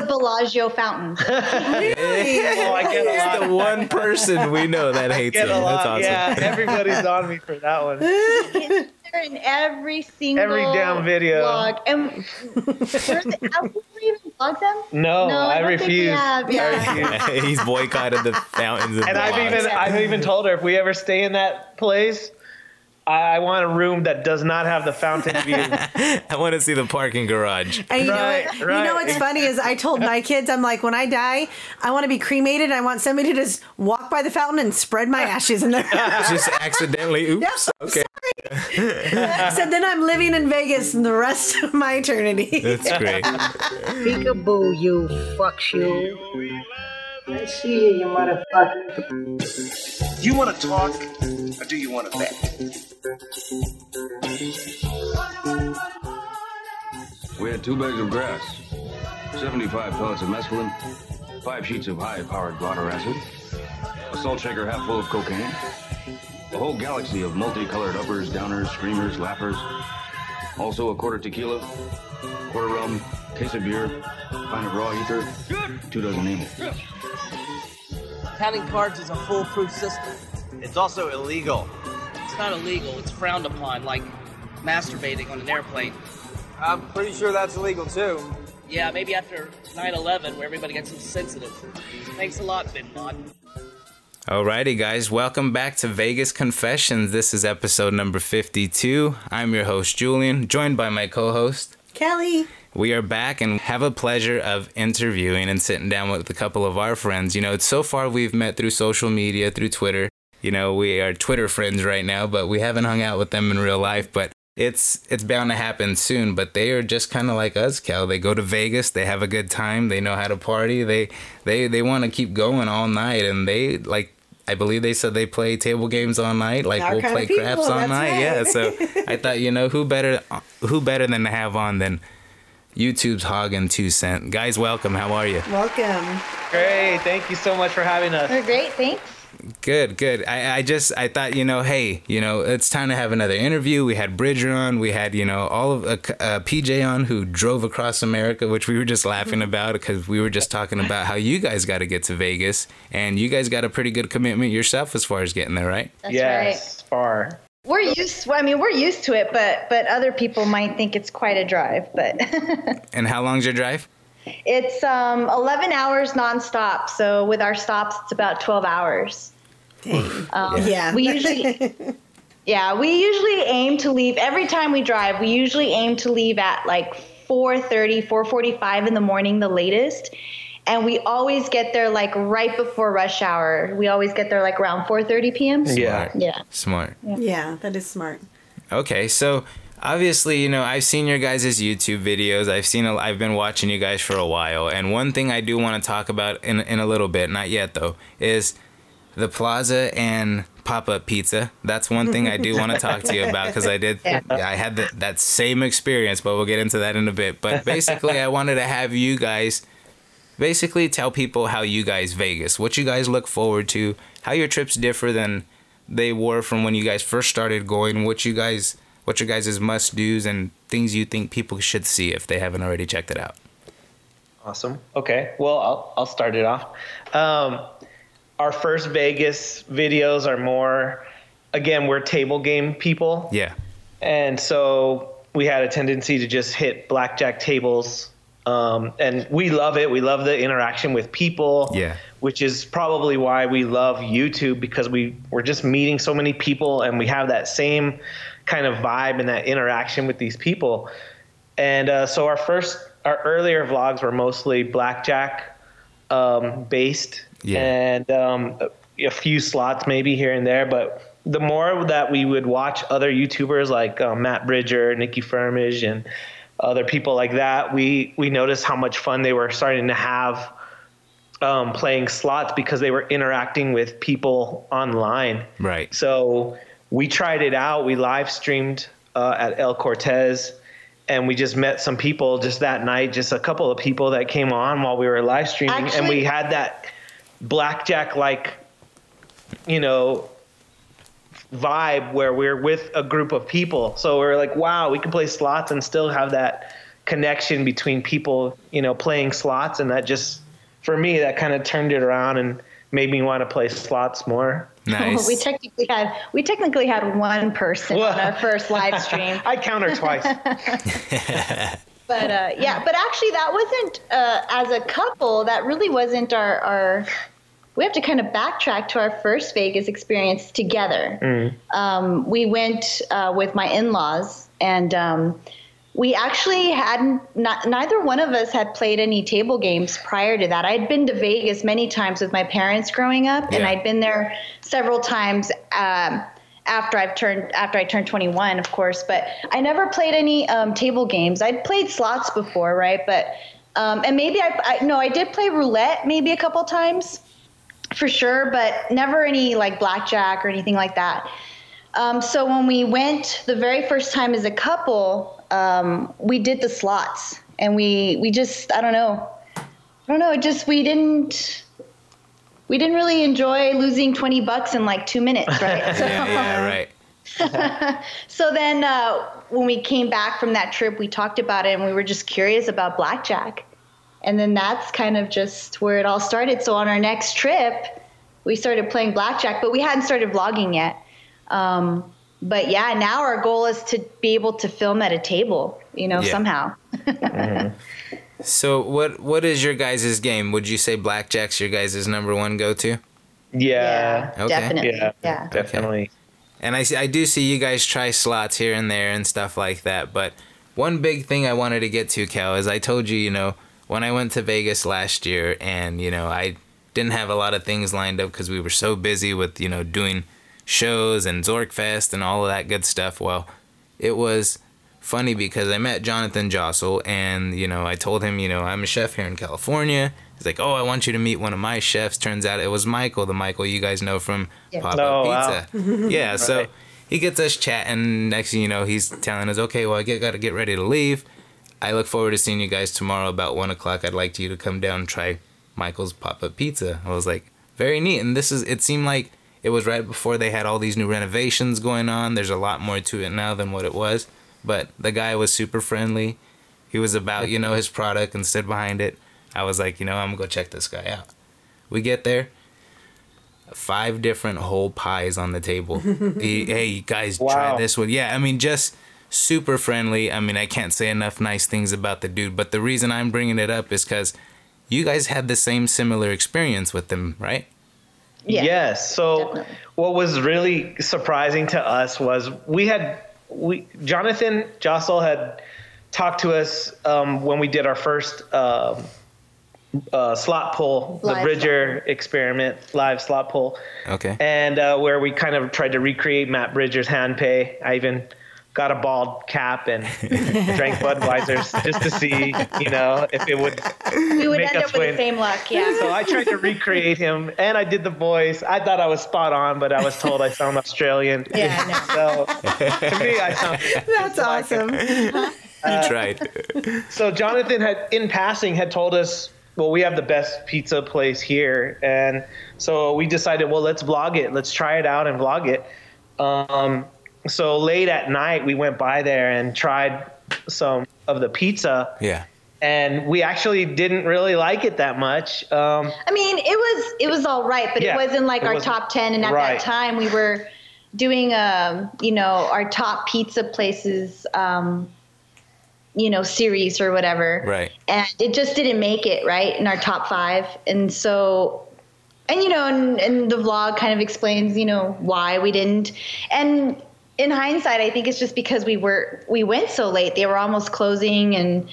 Bellagio fountain. Oh, I get a lot. the one person we know that hates Get him. a lot. That's awesome. Yeah, everybody's on me for that one. They're in every single Every damn video. vlog. And where's have we even vlogged them? No, No, I, I don't think we refuse. have, I yeah. refuse. He's boycotted the fountains and, And I've blogs. even I've even told her if we ever stay in that place, I, I want a room that does not have the fountain view. I want to see the parking garage. And you Right, know what? You know what's funny is I told my kids, I'm like, when I die, I want to be cremated. I want somebody to just walk by the fountain and spread my ashes in there. Just accidentally. Oops. Yes, I'm okay. so then I'm living in Vegas in the rest of my eternity. That's great. Peekaboo, you fucks you. I see you, you motherfucker. Do you want to talk or do you want to bet? We had two bags of grass, 75 pellets of mescaline, five sheets of high-powered blotter acid, a salt shaker half full of cocaine, a whole galaxy of multicolored uppers, downers, screamers, lappers, also a quarter tequila, quarter rum, case of beer, pint of raw ether, two dozen amyl. Counting cards is a foolproof system. It's also illegal. It's not illegal, it's frowned upon, like masturbating on an airplane. I'm pretty sure that's illegal too. Yeah, maybe after 9 11, where everybody gets so sensitive. Thanks a lot, Bin Laden. Alrighty, guys, welcome back to Vegas Confessions. This is episode number 52. I'm your host, Julian, joined by my co host. Kelly. We are back and have a pleasure of interviewing and sitting down with a couple of our friends. You know, it's so far we've met through social media, through Twitter. You know, we are Twitter friends right now, but we haven't hung out with them in real life. But it's it's bound to happen soon. But they are just kind of like us, Cal. They go to Vegas, they have a good time, they know how to party, they they they want to keep going all night, and they like. I believe they said they play table games all night. Like Our we'll play people, craps all night. right. Yeah. So I thought, you know, who better who better than to have on than YouTube's Hog and Two Cent. Guys, welcome. How are you? Welcome. Great, thank you so much for having us. They're great, thanks. Good, good. I, I just I thought you know, hey, you know, it's time to have another interview. We had Bridger on. We had you know all of uh, uh, PJ on who drove across America, which we were just laughing about because we were just talking about how you guys got to get to Vegas, and you guys got a pretty good commitment yourself as far as getting there, right? That's yes, far. We're used. I mean, we're used to it, but but other people might think it's quite a drive. But And how long's your drive? It's um 11 hours nonstop. So with our stops, it's about 12 hours. Um, Yeah. We usually. Yeah, we usually aim to leave every time we drive. We usually aim to leave at like 4:30, 4:45 in the morning, the latest. And we always get there like right before rush hour. We always get there like around 4:30 p.m. Yeah. Yeah. Smart. Yeah, that is smart. Okay, so obviously, you know, I've seen your guys' YouTube videos. I've seen, a, I've been watching you guys for a while, and one thing I do want to talk about in in a little bit, not yet though, is the Plaza and pop up pizza. That's one thing I do want to talk to you about because I did, Yeah. I had the, that same experience, but we'll get into that in a bit. But basically, I wanted to have you guys basically tell people how you guys Vegas, what you guys look forward to, how your trips differ than they were from when you guys first started going, what you guys what your guys' must do's and things you think people should see if they haven't already checked it out. Awesome. Okay. Well, I'll, I'll start it off. Um, our first Vegas videos are more, again, we're table game people. Yeah. And so we had a tendency to just hit blackjack tables. Um, and we love it. We love the interaction with people. Yeah. Which is probably why we love YouTube because we, we're just meeting so many people and we have that same kind of vibe and that interaction with these people. And uh, so our first, our earlier vlogs were mostly blackjack um, based Yeah. and um, a, few slots maybe here and there. But the more that we would watch other YouTubers like uh, Matt Bridger, Nikki Firmage, and other people like that, we we noticed how much fun they were starting to have um, playing slots because they were interacting with people online. Right. So we tried it out. We live streamed uh, at El Cortez, and we just met some people just that night. Just a couple of people that came on while we were live streaming, and we had that blackjack like, you know, vibe where we're with a group of people. So we're like, wow, we can play slots and still have that connection between people, you know, playing slots, and that just for me that kind of turned it around and made me want to play slots more. Nice. we technically had we technically had one person on our first live stream. I count her twice. but uh, yeah, but actually that wasn't uh, as a couple. That really wasn't our our. We have to kind of backtrack to our first Vegas experience together. Mm. Um, we went uh, with my in-laws, and um, we actually hadn't. Not, neither one of us had played any table games prior to that. I'd been to Vegas many times with my parents growing up, and I'd been there several times. Um, after I've turned after I turned 21, of course, but I never played any um, table games. I'd played slots before, right? But um, and maybe I, I no, I did play roulette maybe a couple times for sure, but never any like blackjack or anything like that. Um, so when we went the very first time as a couple, um, we did the slots, and we we just I don't know, I don't know, it just we didn't we didn't really enjoy losing 20 bucks in like two minutes, right? So, yeah, yeah, right. so then uh, when we came back from that trip, we talked about it and we were just curious about blackjack. And then that's kind of just where it all started. So on our next trip, we started playing blackjack, but we hadn't started vlogging yet. Um, but yeah, now our goal is to be able to film at a table, you know, Yeah. somehow. So what what is your guys' game? Would you say blackjack's your guys' number one go to? Yeah. Okay. Definitely. Yeah. Yeah. Definitely. And I see, I do see you guys try slots here and there and stuff like that. But one big thing I wanted to get to, Cal, is I told you, you know, when I went to Vegas last year and, you know, I didn't have a lot of things lined up because we were so busy with, you know, doing shows and Zorkfest and all of that good stuff. Well, it was funny because I met Jonathan Jossel and, you know, I told him, you know, I'm a chef here in California. He's like, oh, I want you to meet one of my chefs. Turns out it was Michael, the Michael you guys know from Yeah. Pop Up Oh, wow. Pizza. yeah, so he gets us chatting. Next thing you know, he's telling us, okay, well, I get, gotta get ready to leave. I look forward to seeing you guys tomorrow about one o'clock. I'd like you to come down and try Michael's Pop Up Pizza. I was like, very neat. And this is, it seemed like it was right before they had all these new renovations going on. There's a lot more to it now than what it was. But the guy was super friendly. He was about, you know, his product and stood behind it. I was like, you know, I'm gonna go check this guy out. We get there, five different whole pies on the table. He- hey, you guys, try this one. Yeah, I mean, just super friendly. I mean, I can't say enough nice things about the dude. But the reason I'm bringing it up is because you guys had the same similar experience with them, right? Yeah. Yes. So Definitely. what was really surprising to us was we had we Jonathan Jossel had talked to us um, when we did our first um, uh, slot pull, Live the Bridger experiment, live slot pull, Okay. and uh, where we kind of tried to recreate Matt Bridger's hand pay. I even got a bald cap and drank Budweiser's just to see, you know, if it would We would Make end us up with win. the same luck. Yeah. so I tried to recreate him, and I did the voice. I thought I was spot on, but I was told I sound Australian. Yeah, I So to me, I sounded. That's awesome. you tried. So Jonathan had, in passing, had told us, "Well, we have the best pizza place here," and so we decided, well, let's vlog it. Let's try it out and vlog it. Um, so late at night, we went by there and tried some of the pizza, Yeah. and we actually didn't really like it that much. Um, I mean, it was it was all right, but Yeah, it wasn't like it our wasn't- top ten. And at right. that time, we were doing um, you know, our top pizza places, um, you know, series or whatever. Right. And it just didn't make it right in our top five. And so, and you know, and, and the vlog kind of explains, you know, why we didn't. And in hindsight, I think it's just because we were we went so late. They were almost closing, and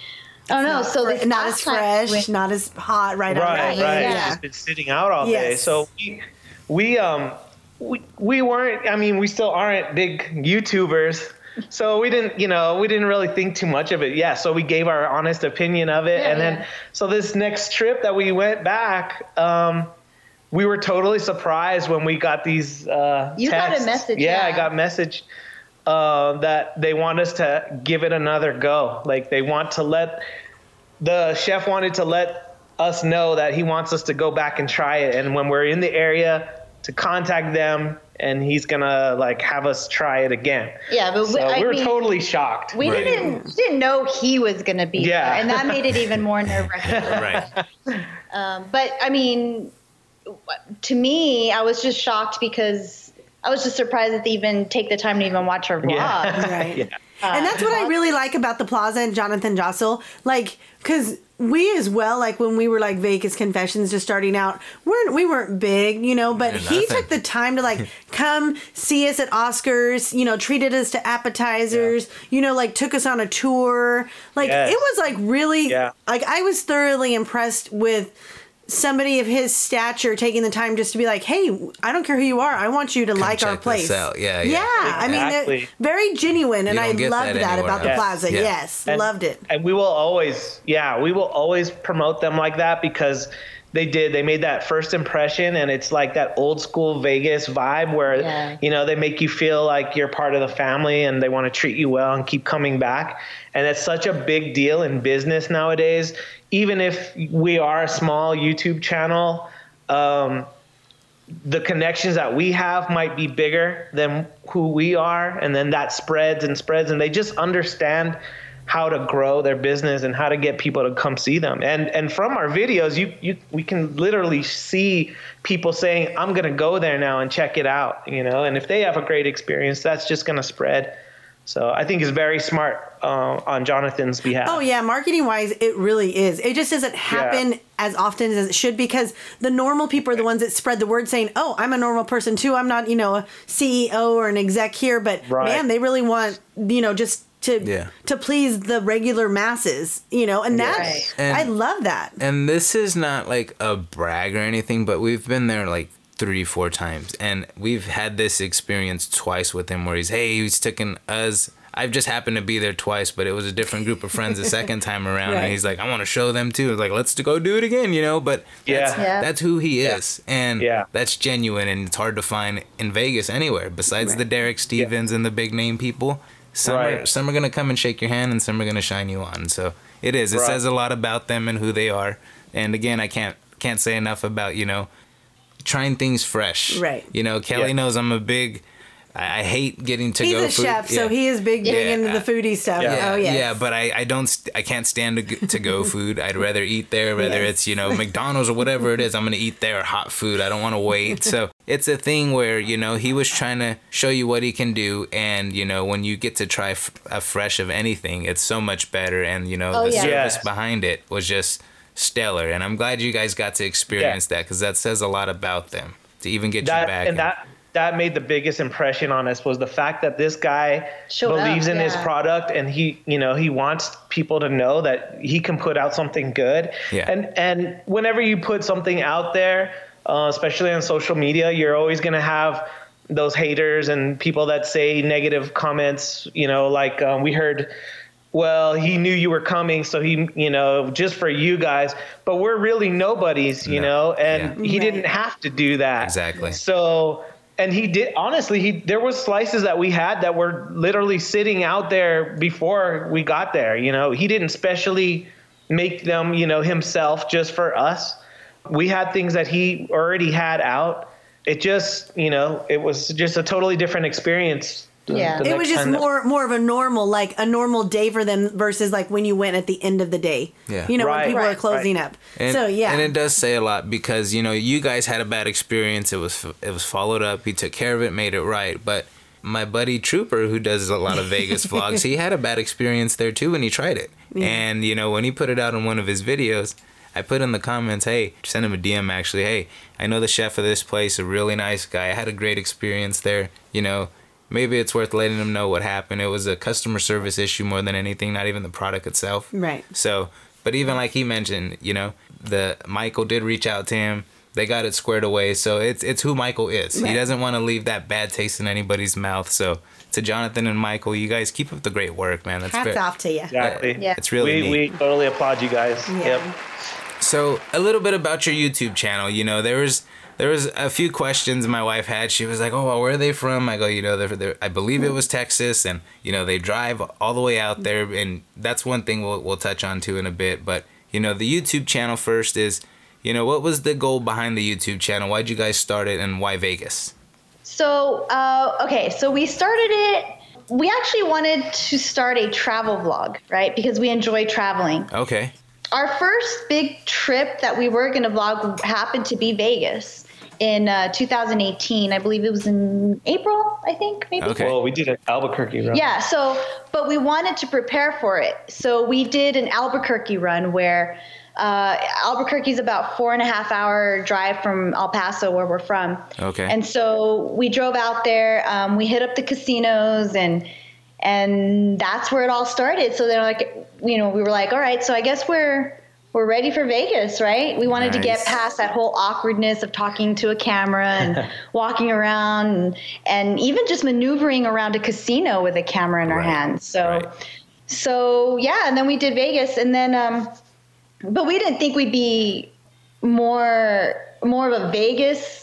I no, not. So this not as fresh, went- not as hot right out right, of the right. gate. It's just been sitting out all day. So we, we um we we weren't. I mean, we still aren't big YouTubers. So we didn't, you know, we didn't really think too much of it. Yeah. So we gave our honest opinion of it, Yeah, and then yeah. so this next trip that we went back, um, we were totally surprised when we got these. Uh, You got a message, Yeah, I got a message uh, that they want us to give it another go. Like they want to let the chef wanted to let us know that he wants us to go back and try it and when we're in the area to contact them and he's gonna like have us try it again. Yeah, but we- so we were mean, totally shocked. We didn't didn't know he was gonna be Yeah. there, and that made it even more nerve wracking. Right. Um, but I mean, to me, I was just shocked because I was just surprised that they even take the time to even watch her vlog. Yeah. Right. yeah. and that's what I really like about the Plaza and Jonathan Jossel. Like, because we as well, like when we were like Vegas Confessions just starting out, we're, we weren't big, you know, but Yeah, he took the time to like come see us at Oscars, you know, treated us to appetizers, you know, like took us on a tour. Like, Yes. it was like really, Yeah. like, I was thoroughly impressed with somebody of his stature taking the time just to be like, hey, I don't care who you are. I want you to like our check this place. out. Yeah, Yeah. yeah. I mean, very genuine. And I don't loved that that, anywhere about the else. plaza. Yeah. Yes. And- loved it. And we will always, yeah, we will always promote them like that because they did. They made that first impression, and it's like that old school Vegas vibe where Yeah. you know they make you feel like you're part of the family, and they want to treat you well and keep coming back. And it's such a big deal in business nowadays. Even if we are a small YouTube channel. Um, the connections that we have might be bigger than who we are and then that spreads and spreads and they just understand how to grow their business and how to get people to come see them and and from our videos you you we can literally see people saying i'm going to go there now and check it out you know and if they have a great experience that's just going to spread so i think it's very smart uh, on jonathan's behalf Oh yeah, marketing wise, it really is. It just doesn't happen as often as it should because the normal people are the ones that spread the word saying, "Oh, I'm a normal person too. I'm not, you know, a CEO or an exec here." But Right. man, they really want, you know, just to Yeah. to please the regular masses, you know, and that Right. And- I love that. And this is not like a brag or anything, but we've been there like three, four times, and we've had this experience twice with him where he's, hey, he's taken us. I've just happened to be there twice, but it was a different group of friends the second time around, Right. and he's like, I want to show them too. Like, let's go do it again, you know. But that's, Yeah. Yeah. that's who he is, and Yeah. that's genuine, and it's hard to find in Vegas anywhere besides the Derek Stevens and the big name people. Some are, Right. some are gonna come and shake your hand, and some are gonna shine you on. So it is. It Right. says a lot about them and who they are. And again, I can't can't say enough about you know trying things fresh. Right. You know, Kelly Yeah. knows I'm a big. I, I hate getting to He's go a food. chef, so he is big, big Yeah. into the foodie stuff. Yeah. Oh yeah, Yeah, but I, I don't I can't stand to, to go food. I'd rather eat there, whether Yes. it's you know McDonald's or whatever it is. I'm gonna eat there hot food. I don't want to wait. So it's a thing where you know he was trying to show you what he can do, and you know when you get to try f- a fresh of anything, it's so much better. And you know Oh, the yeah. service Yes. behind it was just stellar, and I'm glad you guys got to experience that because that says a lot about them to even get you that back. and that that made the biggest impression on us was the fact that this guy Showed up, believes in his product and he you know he wants people to know that he can put out something good Yeah. and and whenever you put something out there uh, especially on social media you're always going to have those haters and people that say negative comments you know like um, we heard well, he knew you were coming, so he, you know, just for you guys. But we're really nobodies, you No. know, and Yeah. he Right. didn't have to do that. Exactly. So, and he did. Honestly, he there was slices that we had that were literally sitting out there before we got there. You know, he didn't specially make them, you know, himself just for us. We had things that he already had out. It just, you know, it was just a totally different experience. The- Yeah. the it was just time that- more more of a normal like a normal day for them versus like when you went at the end of the day. Yeah. You know Right. when people are Right. closing up. And, so yeah. and it does say a lot because you know you guys had a bad experience. It was it was followed up. He took care of it, made it right. But my buddy Trooper, who does a lot of Vegas vlogs, he had a bad experience there too when he tried it. Yeah. And you know when he put it out in one of his videos, I put in the comments, "Hey, send him a DM actually. Hey, I know the chef of this place, a really nice guy. I had a great experience there. You know." Maybe it's worth letting them know what happened. It was a customer service issue more than anything, not even the product itself. Right. So, but even like he mentioned, you know, the Michael did reach out to him. They got it squared away. So it's it's who Michael is. Right. He doesn't want to leave that bad taste in anybody's mouth. So to Jonathan and Michael, you guys keep up the great work, man. That's Hats very, off to you. Exactly. Yeah. It's really we, neat. we totally applaud you guys. Yeah. Yep. So a little bit about your YouTube channel. You know, there was there was a few questions my wife had. She was like, "Oh, well, where are they from?" I go, "You know, they're, they're, I believe it was Texas, and you know, they drive all the way out there, and that's one thing we'll we'll touch on too in a bit. But you know, the YouTube channel first is, you know, what was the goal behind the YouTube channel? Why'd you guys start it, and why Vegas? So, uh, okay, so we started it. We actually wanted to start a travel vlog, right? Because we enjoy traveling. Okay. Our first big trip that we were going to vlog happened to be Vegas in uh, 2018. I believe it was in April, I think, maybe. Okay. Well, we did an Albuquerque run. Yeah, so, but we wanted to prepare for it. So we did an Albuquerque run where uh, Albuquerque is about four and a half hour drive from El Paso, where we're from. Okay. And so we drove out there. Um, we hit up the casinos, and and that's where it all started. So they're like, you know, we were like, all right, so I guess we're we're ready for Vegas, right? We wanted to get past that whole awkwardness of talking to a camera and walking around and, and even just maneuvering around a casino with a camera in our hands. So, right. so yeah, and then we did Vegas, and then, um, but we didn't think we'd be more more of a Vegas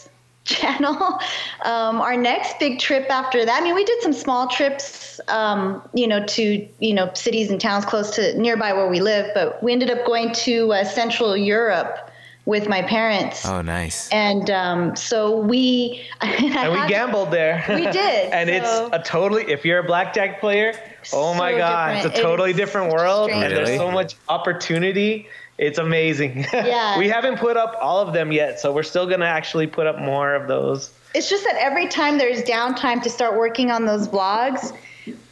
channel. Um, our next big trip after that, I mean, we did some small trips, um, you know, to you know cities and towns close to nearby where we live, but we ended up going to uh, Central Europe with my parents. Oh, nice. And um, so we And we gambled there. We did, and so- it's a totally, if you're a blackjack player, oh my So God, it's a totally It's different world. strange And there's so much opportunity. It's amazing. Yeah. we haven't put up all of them yet, so we're still going to actually put up more of those. it's just that every time there's downtime to start working on those vlogs,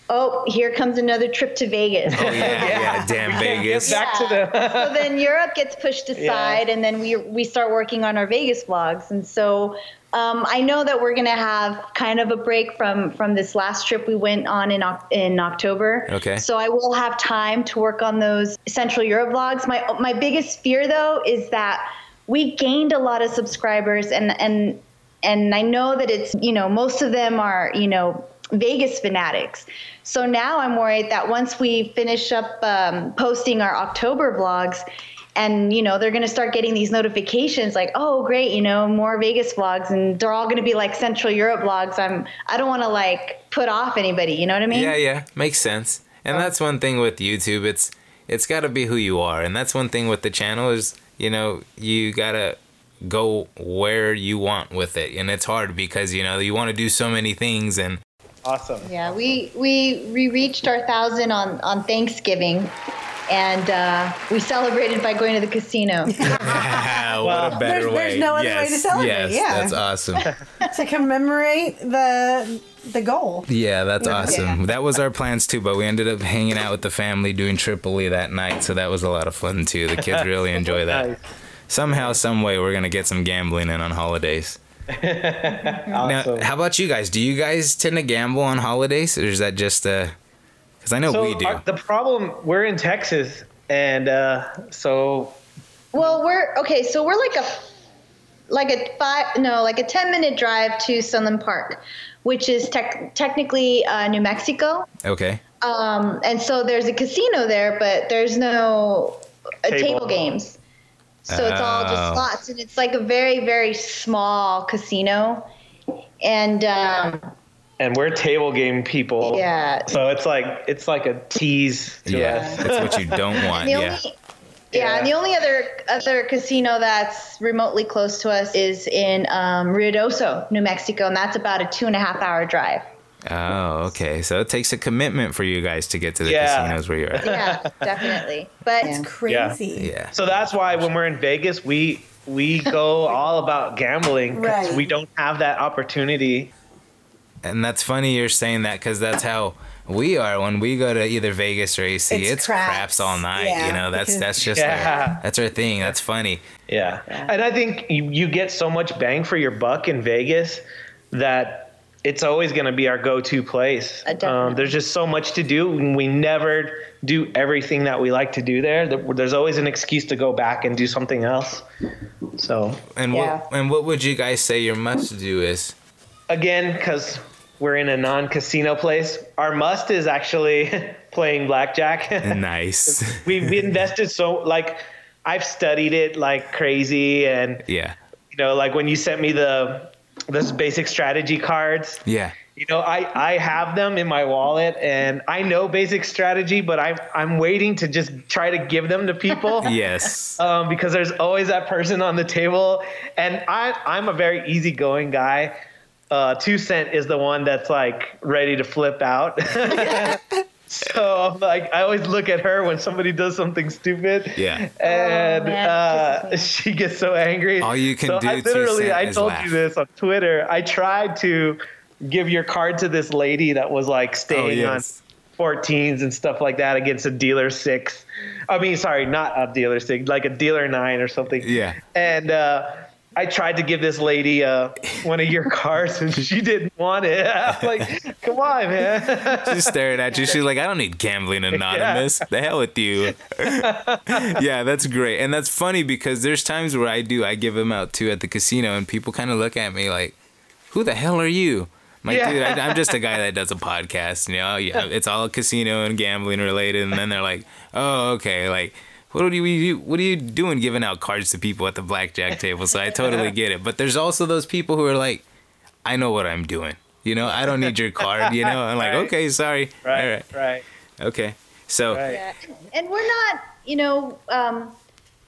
oh, here comes another trip to Vegas. Oh, yeah, yeah. Damn Vegas. Back to the. so then Europe gets pushed aside, and then we we start working on our Vegas vlogs. And so um, I know that we're gonna have kind of a break from from this last trip we went on in in October. Okay. So I will have time to work on those Central Europe vlogs. My my biggest fear though is that we gained a lot of subscribers, and and and I know that it's you know most of them are you know Vegas fanatics. So now I'm worried that once we finish up um, posting our October vlogs, and you know they're going to start getting these notifications like, oh great, you know more Vegas vlogs, and they're all going to be like Central Europe vlogs. I'm I don't want to like put off anybody. You know what I mean? Yeah, yeah, makes sense. And oh. that's one thing with YouTube. It's it's got to be who you are, and that's one thing with the channel is you know you gotta go where you want with it, and it's hard because you know you want to do so many things, and Awesome. Yeah, we we we reached our thousand on on Thanksgiving, and uh, we celebrated by going to the casino. what a better There's- way. there's no other way to celebrate, Yes, yeah. that's awesome. to commemorate the the goal. Yeah, that's awesome. That was our plans too, but we ended up hanging out with the family doing Tripoli that night, so that was a lot of fun too. The kids really enjoy that. Nice. Somehow, some way, we're gonna get some gambling in on holidays. Awesome. Now, how about you guys? Do you guys tend to gamble on holidays, or is that just uh? Because I know so we do. our- the problem, we're in Texas, and uh, so well, we're okay. So we're like a like a five no like a ten minute drive to Sunland Park, which is tec- technically uh, New Mexico. okay. Um, and so there's a casino there, but there's no uh, Table. table. games. So it's all Oh. just slots, and it's like a very, very small casino. And um, and we're table game people. Yeah. So it's like it's like a tease to Yeah, us. that's what you don't want. Yeah. only yeah, and the only other other casino that's remotely close to us is in um, Ruidoso, New Mexico, and that's about a two and a half hour drive. Oh, okay. So it takes a commitment for you guys to get to the Yeah. casinos where you're at. Yeah, definitely. But It's crazy. Yeah. So that's why when we're in Vegas, we we go all about gambling because Right. we don't have that opportunity. And that's funny you're saying that because that's how we are when we go to either Vegas or AC. It's, It's craps. craps. all night. Yeah, you know, that's that's just Yeah. our, that's our thing. That's funny. Yeah. And I think you, you get so much bang for your buck in Vegas that it's always going to be our go-to place. Uh, definitely. Um, there's just so much to do. and We never do everything that we like to do there. There- There's always an excuse to go back and do something else. So And what and what would you guys say your must do is? again, because we're in a non-casino place, our must is actually playing blackjack. Nice. We've invested so like I've studied it like crazy and yeah. you know like when you sent me the those basic strategy cards Yeah. you know i i have them in my wallet and i know basic strategy but i'm i'm waiting to just try to give them to people Yes. um, because there's always that person on the table and i i'm a very easygoing guy uh, two cent is the one that's like ready to flip out. so I'm like, I always look at her when somebody does something stupid. Yeah. And Oh, man, uh, she gets so angry. All you can so do, I two literally, cent, I is told laugh. you this on Twitter. I tried to give your card to this lady that was like staying Oh, yes. on 14s and stuff like that against a dealer six. I mean, sorry, not a dealer six, like a dealer nine or something. Yeah. And uh, I tried to give this lady uh, one of your cards, and she didn't want it. I'm like, come on, man. She's staring at you. She's like, I don't need gambling anonymous. The hell with you. yeah, that's great. And that's funny because there's times where I do, I give them out too at the casino, and people kind of look at me like, who the hell are you? I'm like, Yeah. dude, I, I'm just a guy that does a podcast. You know, yeah, it's all casino and gambling related. And then they're like, oh, okay, like. What are you what are you doing giving out cards to people at the blackjack table? So I totally get it. But there's also those people who are like, I know what I'm doing. You know, I don't need your card. You know, I'm like, Right. okay, sorry. right, All right. right, Okay. So right. Yeah. And we're not, you know, um,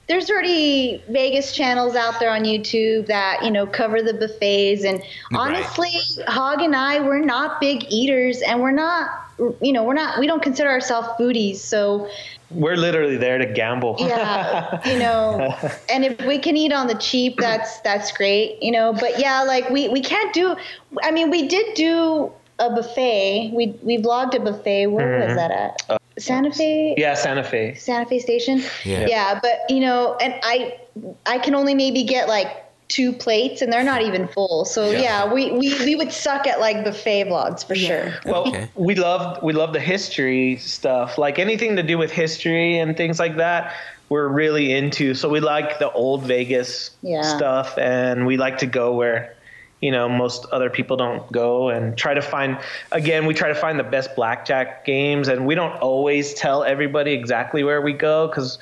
there's already Vegas channels out there on YouTube that, you know, cover the buffets. And honestly, Hog and I, we're not big eaters and we're not, you know, we're not, we don't consider ourselves foodies. So, We're literally there to gamble. yeah, you know, and if we can eat on the cheap, that's, that's great, you know, but yeah, like we, we can't do, I mean, we did do a buffet. We, we vlogged a buffet. Where mm-hmm. was that at? Uh, Santa Fe? yeah, Santa Fe. Santa Fe Station. Yeah. Yeah, but you know, and I I can only maybe get like two plates and they're not even full. So Yeah. yeah, we, we we would suck at like buffet vlogs for sure. Well, Okay. we love we love the history stuff, like anything to do with history and things like that. We're really into. So we like the old Vegas Yeah. stuff, and we like to go where, you know, most other people don't go, and try to find. Again, we try to find the best blackjack games, and we don't always tell everybody exactly where we go because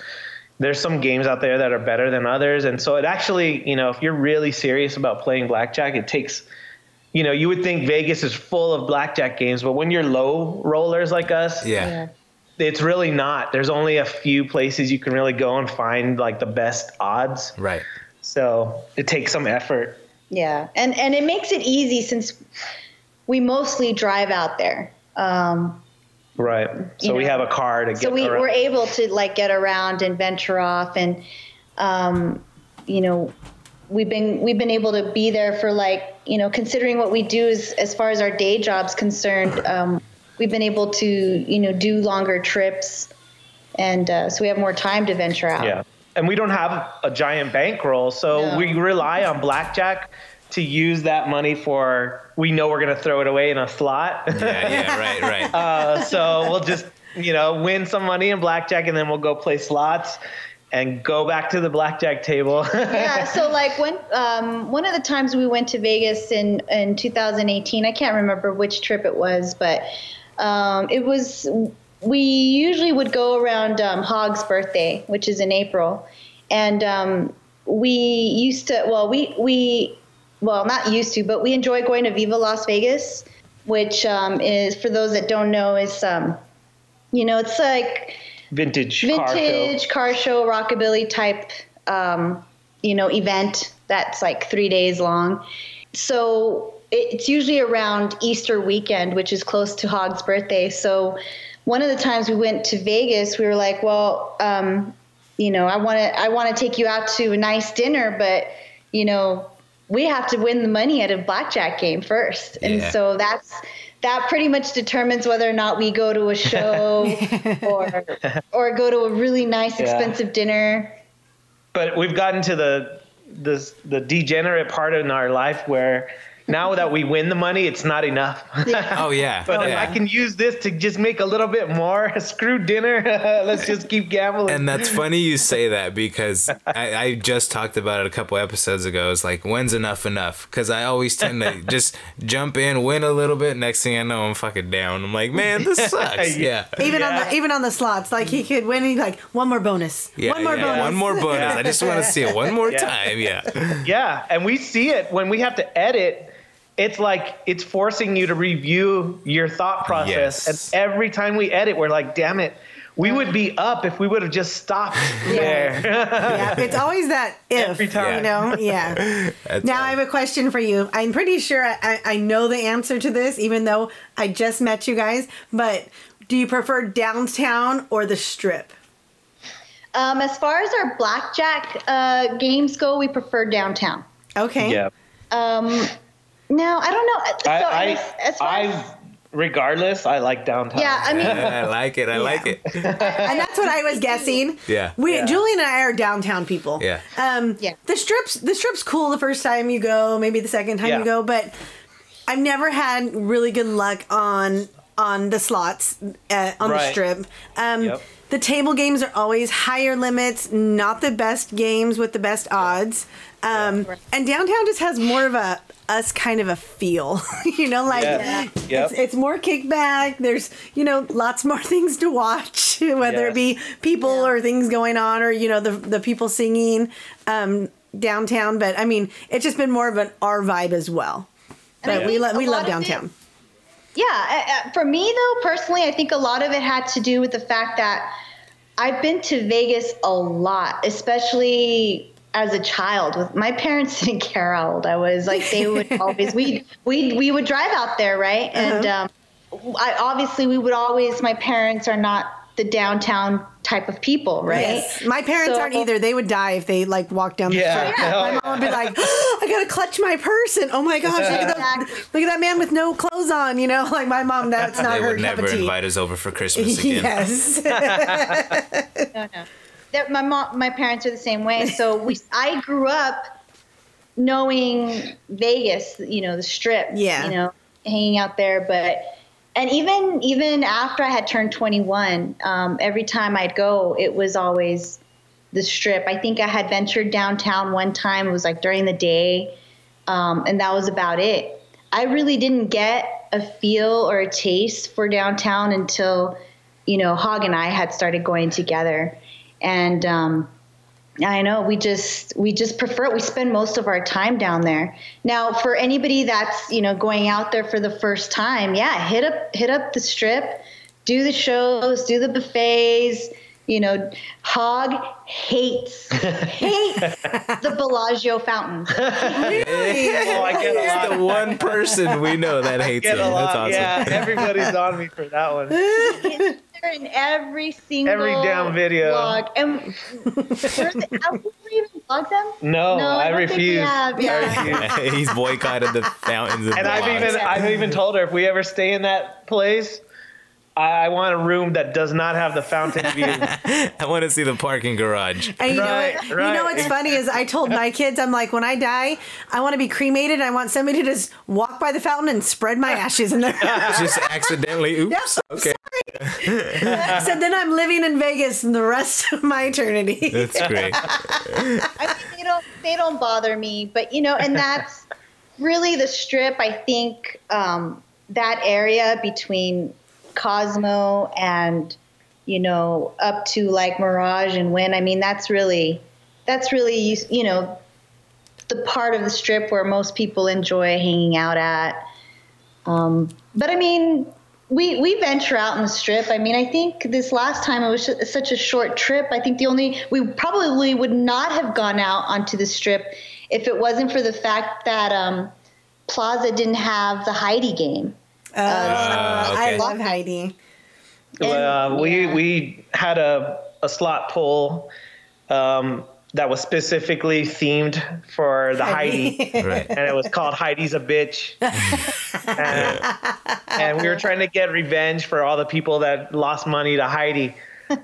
there's some games out there that are better than others, and so it actually, you know, if you're really serious about playing blackjack, it takes you know, you would think Vegas is full of blackjack games, but when you're low rollers like us, yeah. it's really not. There's only a few places you can really go and find like the best odds. Right. So it takes some effort. Yeah, and and it makes it easy since we mostly drive out there. Um, Right. So You we know, have a car to get so we around. were able to like get around and venture off and um, you know we've been we've been able to be there for like you know considering what we do as as far as our day jobs concerned um, we've been able to you know do longer trips and uh, so we have more time to venture out Yeah. And we don't have a giant bankroll, so No. we rely on blackjack to use that money for we know we're going to throw it away in a slot. Yeah, yeah, right, right. uh, so we'll just, you know, win some money in blackjack and then we'll go play slots and go back to the blackjack table. yeah so like when um, one of the times we went to vegas in in 2018 i can't remember which trip it was but um, it was we usually would go around um, hog's birthday which is in april and um, we used to well we we well not used to but we enjoy going to viva las vegas which um, is for those that don't know is um, you know it's like vintage, car show. vintage car show, rockabilly type um, you know event that's like three days long so it's usually around easter weekend which is close to hog's birthday so one of the times we went to vegas we were like well um, you know i want to i want to take you out to a nice dinner but you know we have to win the money at a blackjack game first and Yeah. so that's that pretty much determines whether or not we go to a show or or go to a really nice Yeah. expensive dinner but we've gotten to the the the degenerate part in our life where now that we win the money, it's not enough. Oh yeah. but if yeah. I can use this to just make a little bit more, screw dinner. Let's just keep gambling. And that's funny you say that because I, I just talked about it a couple episodes ago. It's like, when's enough enough? Because I always tend to just jump in, win a little bit. Next thing I know, I'm fucking down. I'm like, man, this sucks. Yeah. Even on the even on the slots, like he could win. He's like one more bonus. Yeah, one more yeah, bonus. One more bonus. I just want to see it one more Yeah. time. Yeah. yeah, and we see it when we have to edit. It's like it's forcing you to review your thought process. Yes. And every time we edit, we're like, damn it, we would be up if we would have just stopped there. yeah, it's always that if Every time. you know. Yeah. now I have a question for you. I'm pretty sure I, I know the answer to this, even though I just met you guys. But do you prefer downtown or the strip? Um, as far as our blackjack uh, games go, we prefer downtown. Okay. yeah. Um, no, I don't know. So I, as, as far I, as, regardless, I like downtown. yeah, I mean, I like it. I like it. and that's what I was guessing. Yeah. We Yeah. Julian and I are downtown people. Yeah. Um Yeah. the strips the strip's cool the first time you go, maybe the second time Yeah. you go, but I've never had really good luck on on the slots uh, on the strip. Um Yep. the table games are always higher limits, not the best games with the best odds. Um, and downtown just has more of a us kind of a feel, you know, like Yeah. Yep. it's, it's more kickback. There's, you know, lots more things to watch, whether it be people or things going on or, you know, the, the people singing um, downtown. But I mean, it's just been more of an our vibe as well. And I we, think lo- we love of it- downtown. Yeah, for me though, personally, I think a lot of it had to do with the fact that I've been to Vegas a lot, especially as a child. With my parents didn't care how old I was. Like they would always we we we would drive out there, right? And um, I obviously we would always. My parents are not the downtown type of people, right? Yes. My parents So- aren't either. They would die if they like walked down the Yeah. street. Yeah. My mom would be like, I gotta clutch my purse and oh my gosh, look at, that, look at that man with no clothes on, you know? Like my mom, that's not They her would cup never of tea. invite us over for Christmas again. yes. no, no. That my mom, my parents are the same way. So we, I grew up knowing Vegas, you know, the Strip. Yeah. You know, hanging out there, but and even even after I had turned 21, um, every time I'd go, it was always the Strip. I think I had ventured downtown one time. It was like during the day, um, and that was about it. I really didn't get a feel or a taste for downtown until, you know, Hog and I had started going together, and um, I know we just we just prefer it. We spend most of our time down there. Now, for anybody that's you know going out there for the first time, yeah, hit up hit up the strip, do the shows, do the buffets. You know, Hog hates hates the Bellagio fountains. Oh, I get a He's lot. the one person we know that hates Get him. a lot. That's awesome. Yeah, everybody's on me for that one. They're in every single Every damn video. vlog. And have we even vlogged them? No, I, don't think we refuse. have, I refuse. He's boycotted the fountains. And I've even I've even told her if we ever stay in that place, I, I want a room that does not have the fountain view. I want to see the parking garage. And you Right, know, what, you know what's funny is I told my kids, I'm like, when I die, I want to be cremated. I want somebody to just walk by the fountain and spread my ashes in there. Just accidentally. Oops. Yes, I'm okay. so then I'm living in Vegas the rest of my eternity. That's great. I mean, they don't they don't bother me, but you know, and that's really the strip. I think um, that area between Cosmo and you know up to like Mirage and Win. I mean, that's really that's really you you know the part of the strip where most people enjoy hanging out at. Um, but I mean, we we venture out in the strip. I mean, I think this last time it was sh- such a short trip. I think the only we probably would not have gone out onto the strip if it wasn't for the fact that um, Plaza didn't have the Heidi game. Uh, I okay. love Heidi. Uh, we yeah. we had a, a slot pull um, that was specifically themed for the Heidi, Right. and it was called Heidi's a bitch. and, and we were trying to get revenge for all the people that lost money to Heidi.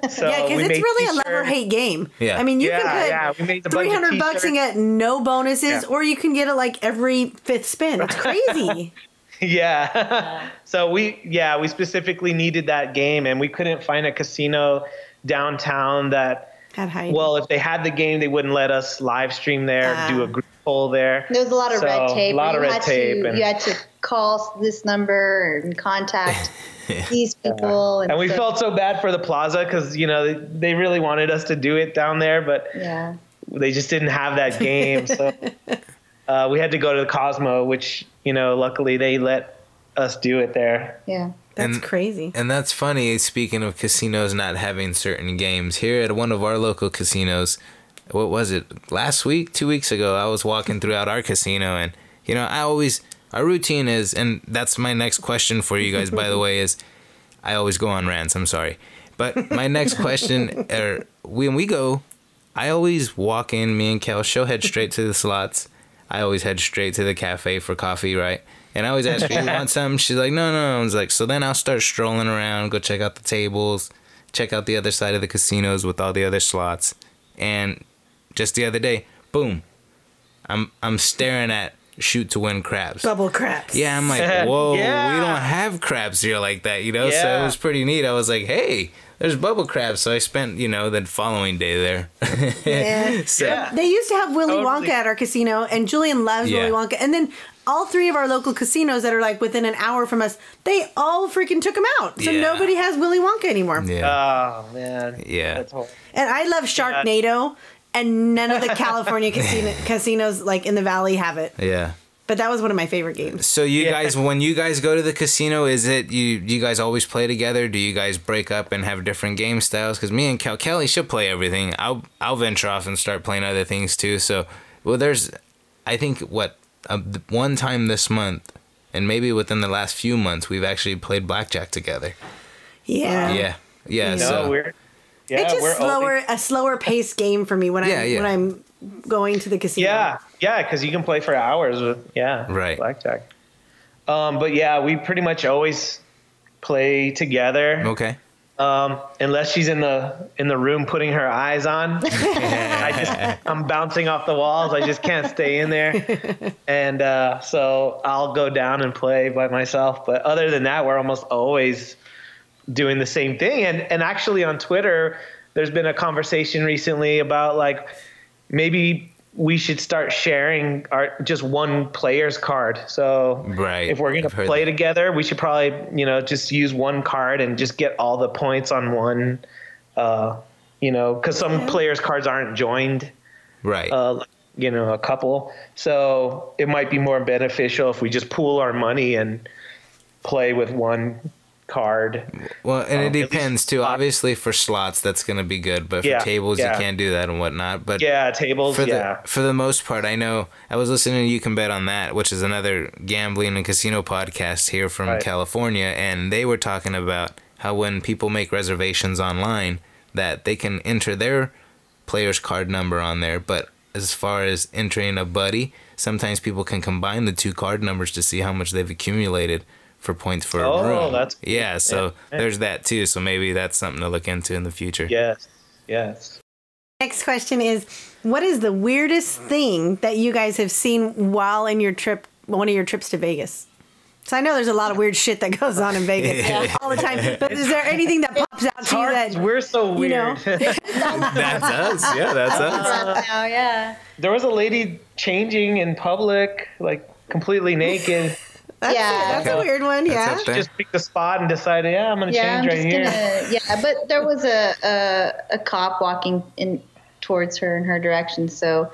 So Yeah, because we it's made really a love or hate game. Yeah. I mean, you Yeah, yeah, can put bunch three of hundred bucks and get no bonuses, Yeah. or you can get it like every fifth spin. It's crazy. Yeah. so we yeah, we specifically needed that game and we couldn't find a casino downtown that Had Heidi. well, if they had the game they wouldn't let us live stream there, Ah. do a group poll there. There was a lot of So, red tape. A lot of you red had tape To, and, you had to call this number and contact these people. And, and we so- felt so bad for the plaza cuz you know, they, they really wanted us to do it down there, but Yeah. they just didn't have that game. So uh, we had to go to the Cosmo, which, you know, luckily they let us do it there. Yeah. That's And- crazy. And that's funny. Speaking of casinos not having certain games, here at one of our local casinos, what was it? Last week, two weeks ago, I was walking throughout our casino, and you know, I always our routine is, and that's my next question for you guys. by the way, is I always go on rants. I'm sorry, but my next question, er, when we go, I always walk in. Me and Kel, she'll head straight to the slots. I always head straight to the cafe for coffee, right? And I always ask her, "You want something?" She's like, "No, no." I was like, "So then I'll start strolling around, go check out the tables, check out the other side of the casinos with all the other slots." And just the other day, boom, I'm I'm staring at shoot to win craps. Bubble craps. Yeah, I'm like, whoa, Yeah. we don't have craps here like that, you know. Yeah. So it was pretty neat. I was like, hey, there's bubble craps. So I spent, you know, the following day there. Yeah. so Yeah. They used to have Willy Totally. Wonka at our casino, and Julian loves Yeah. Willy Wonka. And then all three of our local casinos that are like within an hour from us, they all freaking took him out. So Yeah. nobody has Willy Wonka anymore. yeah, Oh man. Yeah. That's. And I love Sharknado, and none of the California casino- casinos like in the valley have it. yeah. But that was one of my favorite games. So you Yeah. guys, when you guys go to the casino, is it you? You guys always play together? Do you guys break up and have different game styles? Because me and Kel Kelly should play everything. I'll I'll venture off and start playing other things too. So well, there's, I think what uh, one time this month, and maybe within the last few months, we've actually played blackjack together. Yeah. Yeah, yeah. No, so we're yeah, it's just we're slower, always- a slower paced game for me when Yeah, I'm yeah. When I'm going to the casino. yeah, yeah, because you can play for hours with yeah, Right. blackjack. Um, but yeah, we pretty much always play together. okay. Um, unless she's in the in the room putting her eyes on, I just I'm bouncing off the walls. I just can't stay in there, and uh, so I'll go down and play by myself. But other than that, we're almost always doing the same thing. And and actually on Twitter, there's been a conversation recently about like maybe we should start sharing our just one player's card. So Right. if we're gonna play that. together, we should probably you know just use one card and just get all the points on one. Uh, you know, because some players' cards aren't joined. Right. Uh, you know, a couple. So it might be more beneficial if we just pool our money and play with one card. Well, and Um, it depends too. Obviously, for slots, that's gonna be good, but Yeah, for tables, yeah. you can't do that and whatnot. But Yeah, tables. for the yeah. for the most part, I know I was listening to You Can Bet on That, which is another gambling and casino podcast here from Right. California, and they were talking about how when people make reservations online, that they can enter their player's card number on there, but as far as entering a buddy, sometimes people can combine the two card numbers to see how much they've accumulated for points for Oh, a room. that's- yeah. So yeah. there's that too. So maybe that's something to look into in the future. Yes. Yes. Next question is what is the weirdest thing that you guys have seen while in your trip one of your trips to Vegas? So I know there's a lot of weird shit that goes on in Vegas all the time. But is there anything that pops out to you Hard- that We're so you weird. know? that's us. Yeah, that's uh, us. Oh yeah. there was a lady changing in public, like completely naked. That's, Yeah. a, that's a weird one, yeah. up just picked a spot and decided, yeah, I'm gonna Yeah, I'm change right here. gonna. Yeah, but there was a, a a cop walking in towards her in her direction, so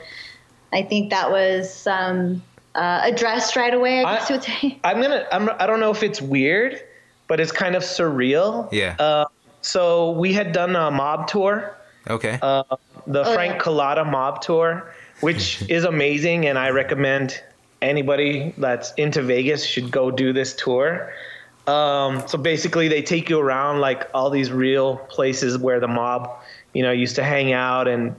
I think that was um, uh, addressed right away. I guess I- you would say. I'm gonna. I'm. I don't know if it's weird, but it's kind of surreal. Yeah. Uh, so we had done a mob tour, Okay. uh, the Oh, Frank yeah. Cullotta mob tour, which is amazing, and I recommend anybody that's into Vegas should go do this tour. Um, so basically, they take you around like all these real places where the mob, you know, used to hang out, and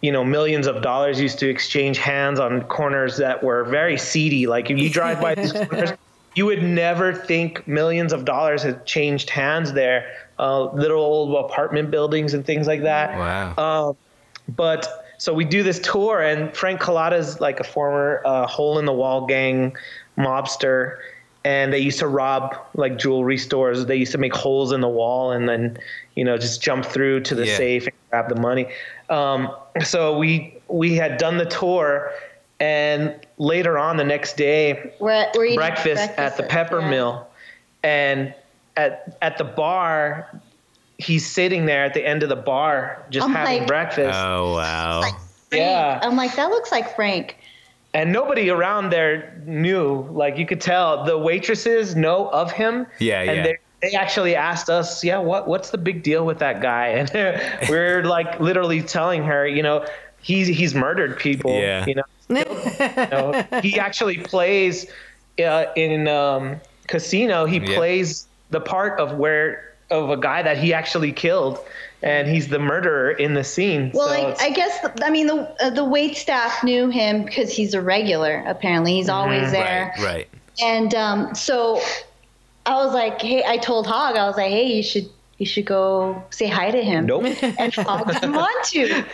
you know, millions of dollars used to exchange hands on corners that were very seedy. Like if you drive by these corners, you would never think millions of dollars had changed hands there. Uh, little old apartment buildings and things like that. wow. Um, but so we do this tour, and Frank Cullotta's like a former uh, hole in the wall gang mobster, and they used to rob like jewelry stores. They used to make holes in the wall and then, you know, just jump through to the Yeah. safe and grab the money. Um, so we we had done the tour, and later on the next day, We're, at, we're eating breakfast, at the Pepper yeah. Mill, and at at the bar, he's sitting there at the end of the bar just I'm having like- breakfast. Oh wow. Frank. Yeah. I'm like that looks like Frank. and nobody around there knew. Like you could tell, the waitresses know of him. Yeah, and yeah. they're they actually asked us, yeah, what what's the big deal with that guy? And we're like literally telling her, you know, he's he's murdered people. Yeah. You know, you know, he actually plays uh, in um, Casino. He Yeah. plays the part of where of a guy that he actually killed, and he's the murderer in the scene. Well, So like it's- I guess I mean the uh, the wait staff knew him because he's a regular. Apparently, he's always there. Right, right. And um, so I was like, hey, I told Hog, I was like, hey, you should you should go say hi to him. Nope. And Hog didn't want to.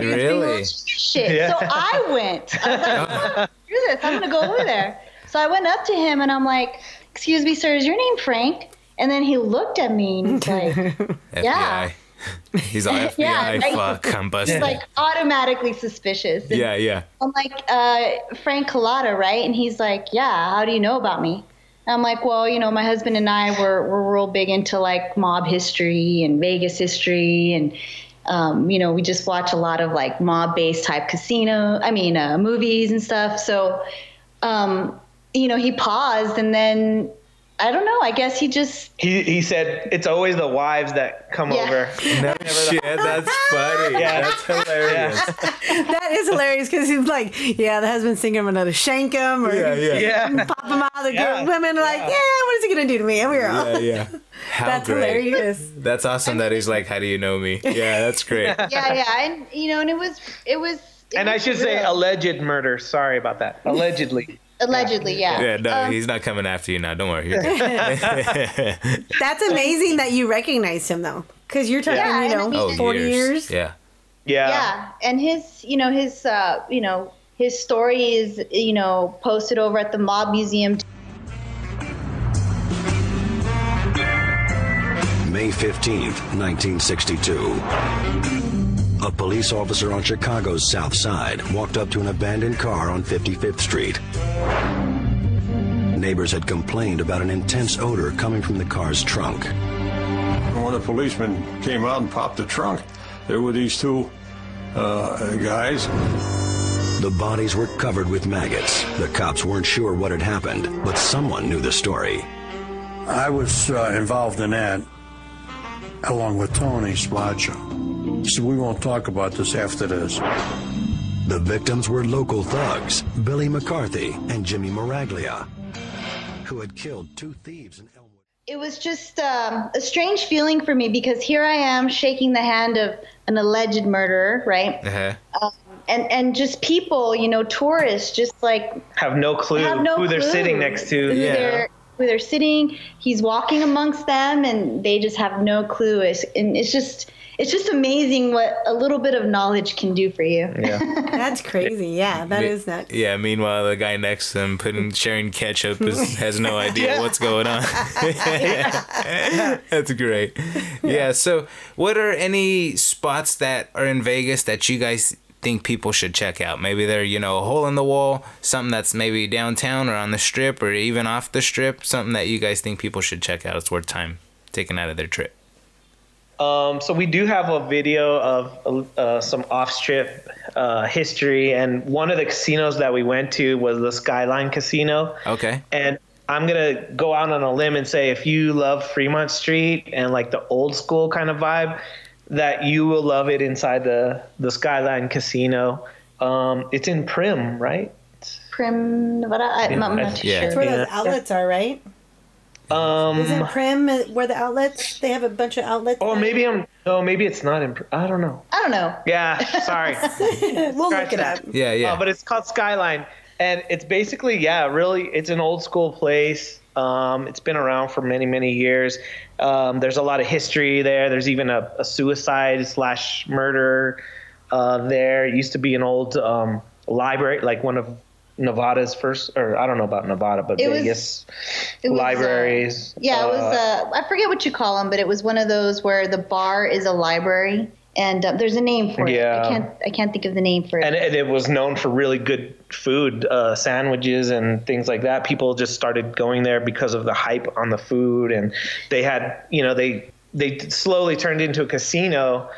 Really? Shit. Yeah. So I went. I was like, "Oh, screw this. I'm gonna go over there. So I went up to him and I'm like, excuse me, sir, is your name Frank? And then he looked at me and he's like, Yeah. FBI. He's all FBI. Yeah, like- fuck, I'm busted. he's like automatically suspicious. And yeah, yeah. I'm like, uh, Frank Cullotta, right? And he's like, Yeah, how do you know about me? And I'm like, Well, you know, my husband and I were, were real big into like mob history and Vegas history. And, um, you know, we just watch a lot of like mob based type casino, I mean, uh, movies and stuff. So, um, you know, he paused and then I don't know, I guess he just, he he said it's always the wives that come Yeah. over. No shit, that's funny. Yeah. That's hilarious. that is hilarious because he's like, yeah, the husband's thinking I'm gonna shank him or Yeah, yeah. Yeah. pop him out. The Yeah. women are like, yeah, what is he gonna do to me? And we're all, Yeah, yeah. How that's great. hilarious. That's awesome that he's like, how do you know me? Yeah, that's great. yeah, yeah. And, you know, and it was, it was, it And I was should say alleged murder. Sorry about that. Allegedly. Allegedly, yeah. Yeah, no, Um, he's not coming after you now. Don't worry. You're good. That's amazing that you recognized him though, because you're talking, Yeah, you and I know, mean- oh, 40 years. Yeah. Yeah. yeah and his you know his uh you know his story is you know posted over at the mob museum May 15th, 1962. A police officer on Chicago's South Side walked up to an abandoned car on 55th Street. Neighbors had complained about an intense odor coming from the car's trunk. When the policeman came out and popped the trunk, there were these two uh, guys. The bodies were covered with maggots. The cops weren't sure what had happened, but someone knew the story. I was uh, involved in that, along with Tony Spaccia. So we won't talk about this after this. The victims were local thugs, Billy McCarthy and Jimmy Miraglia, who had killed two thieves in Elmwood. it was just um, a strange feeling for me because here i am shaking the hand of an alleged murderer right Uh-huh. um, and and just people you know tourists just like Have no clue have no who they're sitting next to. who Yeah. they're who they're sitting he's walking amongst them and they just have no clue it's, and it's just it's just amazing what a little bit of knowledge can do for you Yeah. That's crazy. Yeah, that is nuts. Yeah, meanwhile, the guy next to him putting sharing ketchup is, has no idea what's going on. That's great. Yeah, so what are any spots that are in Vegas that you guys think people should check out? Maybe they're, you know, a hole in the wall, something that's maybe downtown or on the strip or even off the strip, something that you guys think people should check out. It's worth time taking out of their trip. Um, so we do have a video of uh, some off-strip uh, history, and one of the casinos that we went to was the Skyline Casino. Okay. And I'm gonna go out on a limb and say, if you love Fremont Street and like the old school kind of vibe, that you will love it inside the the Skyline Casino. Um, it's in Primm, right? Primm Nevada? I, am not too Yeah. That's sure where those Yeah. outlets are, right? Um, Isn't Primm uh, where the outlets? They have a bunch of outlets. or maybe I'm. No, maybe it's not in. Primm. I don't know. i don't know Yeah, sorry. we'll look it up. Yeah, yeah. Uh, but it's called Skyline, and it's basically yeah, really, it's an old school place. Um, it's been around for many many years. Um, there's a lot of history there. There's even a, a suicide slash murder uh, there. It used to be an old um, library, like one of Nevada's first, or I don't know about Nevada, but It was- Vegas was, uh, libraries. yeah it was Uh, uh, i forget what you call them but it was one of those where the bar is a library and uh, there's a name for it Yeah. i can't i can't think of the name for it and it, it was known for really good food, uh, sandwiches and things like that. People just started going there because of the hype on the food, and they had, you know, they they slowly turned into a casino,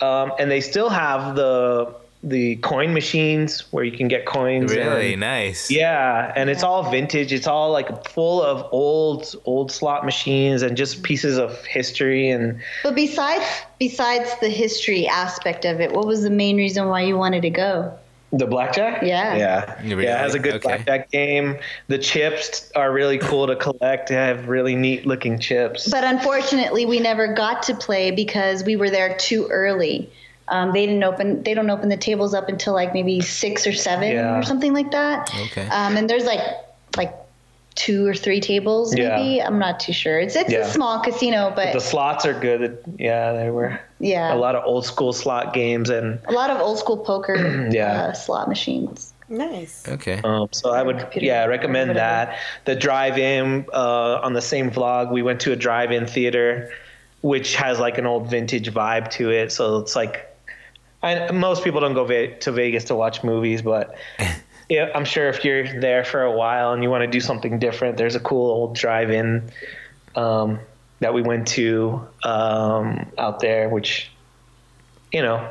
um, and they still have the the coin machines where you can get coins. Really and- nice. Yeah, and it's all vintage. It's all like full of old old slot machines and just pieces of history and But besides besides the history aspect of it, what was the main reason why you wanted to go? the blackjack. Yeah. Yeah, Really? yeah. It has a good Okay. blackjack game. The chips are really cool to collect. They have really neat looking chips. But unfortunately, we never got to play because we were there too early. Um, they didn't open. They don't open the tables up until like maybe six or seven Yeah. or something like that. Okay. Um, and there's like like two or three tables Yeah. maybe. I'm not too sure. It's it's Yeah. a small casino, but the slots are good. Yeah, they were yeah, a lot of old school slot games and a lot of old school poker Yeah. uh, slot machines. Nice. Okay. Um, so I would, yeah, recommend that. The drive-in uh, on the same vlog, we went to a drive-in theater, which has like an old vintage vibe to it. So it's like, I, most people don't go ve- to Vegas to watch movies, but yeah, I'm sure if you're there for a while and you want to do something different, there's a cool old drive-in um, that we went to um, out there, which, you know,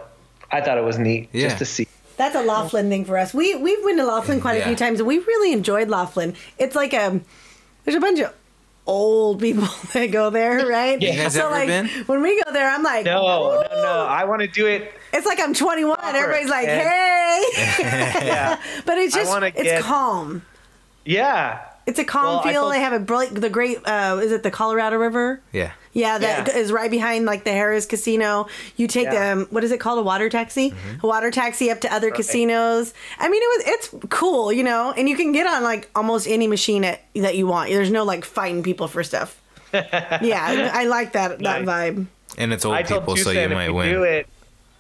I thought it was neat Yeah. just to see. That's a Laughlin thing for us. We we've been to Laughlin quite a few times, and we really enjoyed Laughlin. It's like a there's a bunch of old people that go there, right? You guys ever like been? when we go there, I'm like, No, no, no. I want to do it. It's like I'm 21. Everybody's like, and- hey, Yeah. but it's just wanna it's get- calm. Yeah. It's a calm Well, I feel. told- they have a brilliant, the great, uh, is it the Colorado River? Yeah. Yeah, that is Yeah. right behind like the Harrah's Casino. You take Yeah. um, what is it called, a water taxi? A water taxi up to other casinos. I mean, it was it's cool, you know, and you can get on like almost any machine at, that you want. There's no like fighting people for stuff. yeah, I like that that Nice. vibe. And it's old I told people, so Two Cent you if might we do win. it.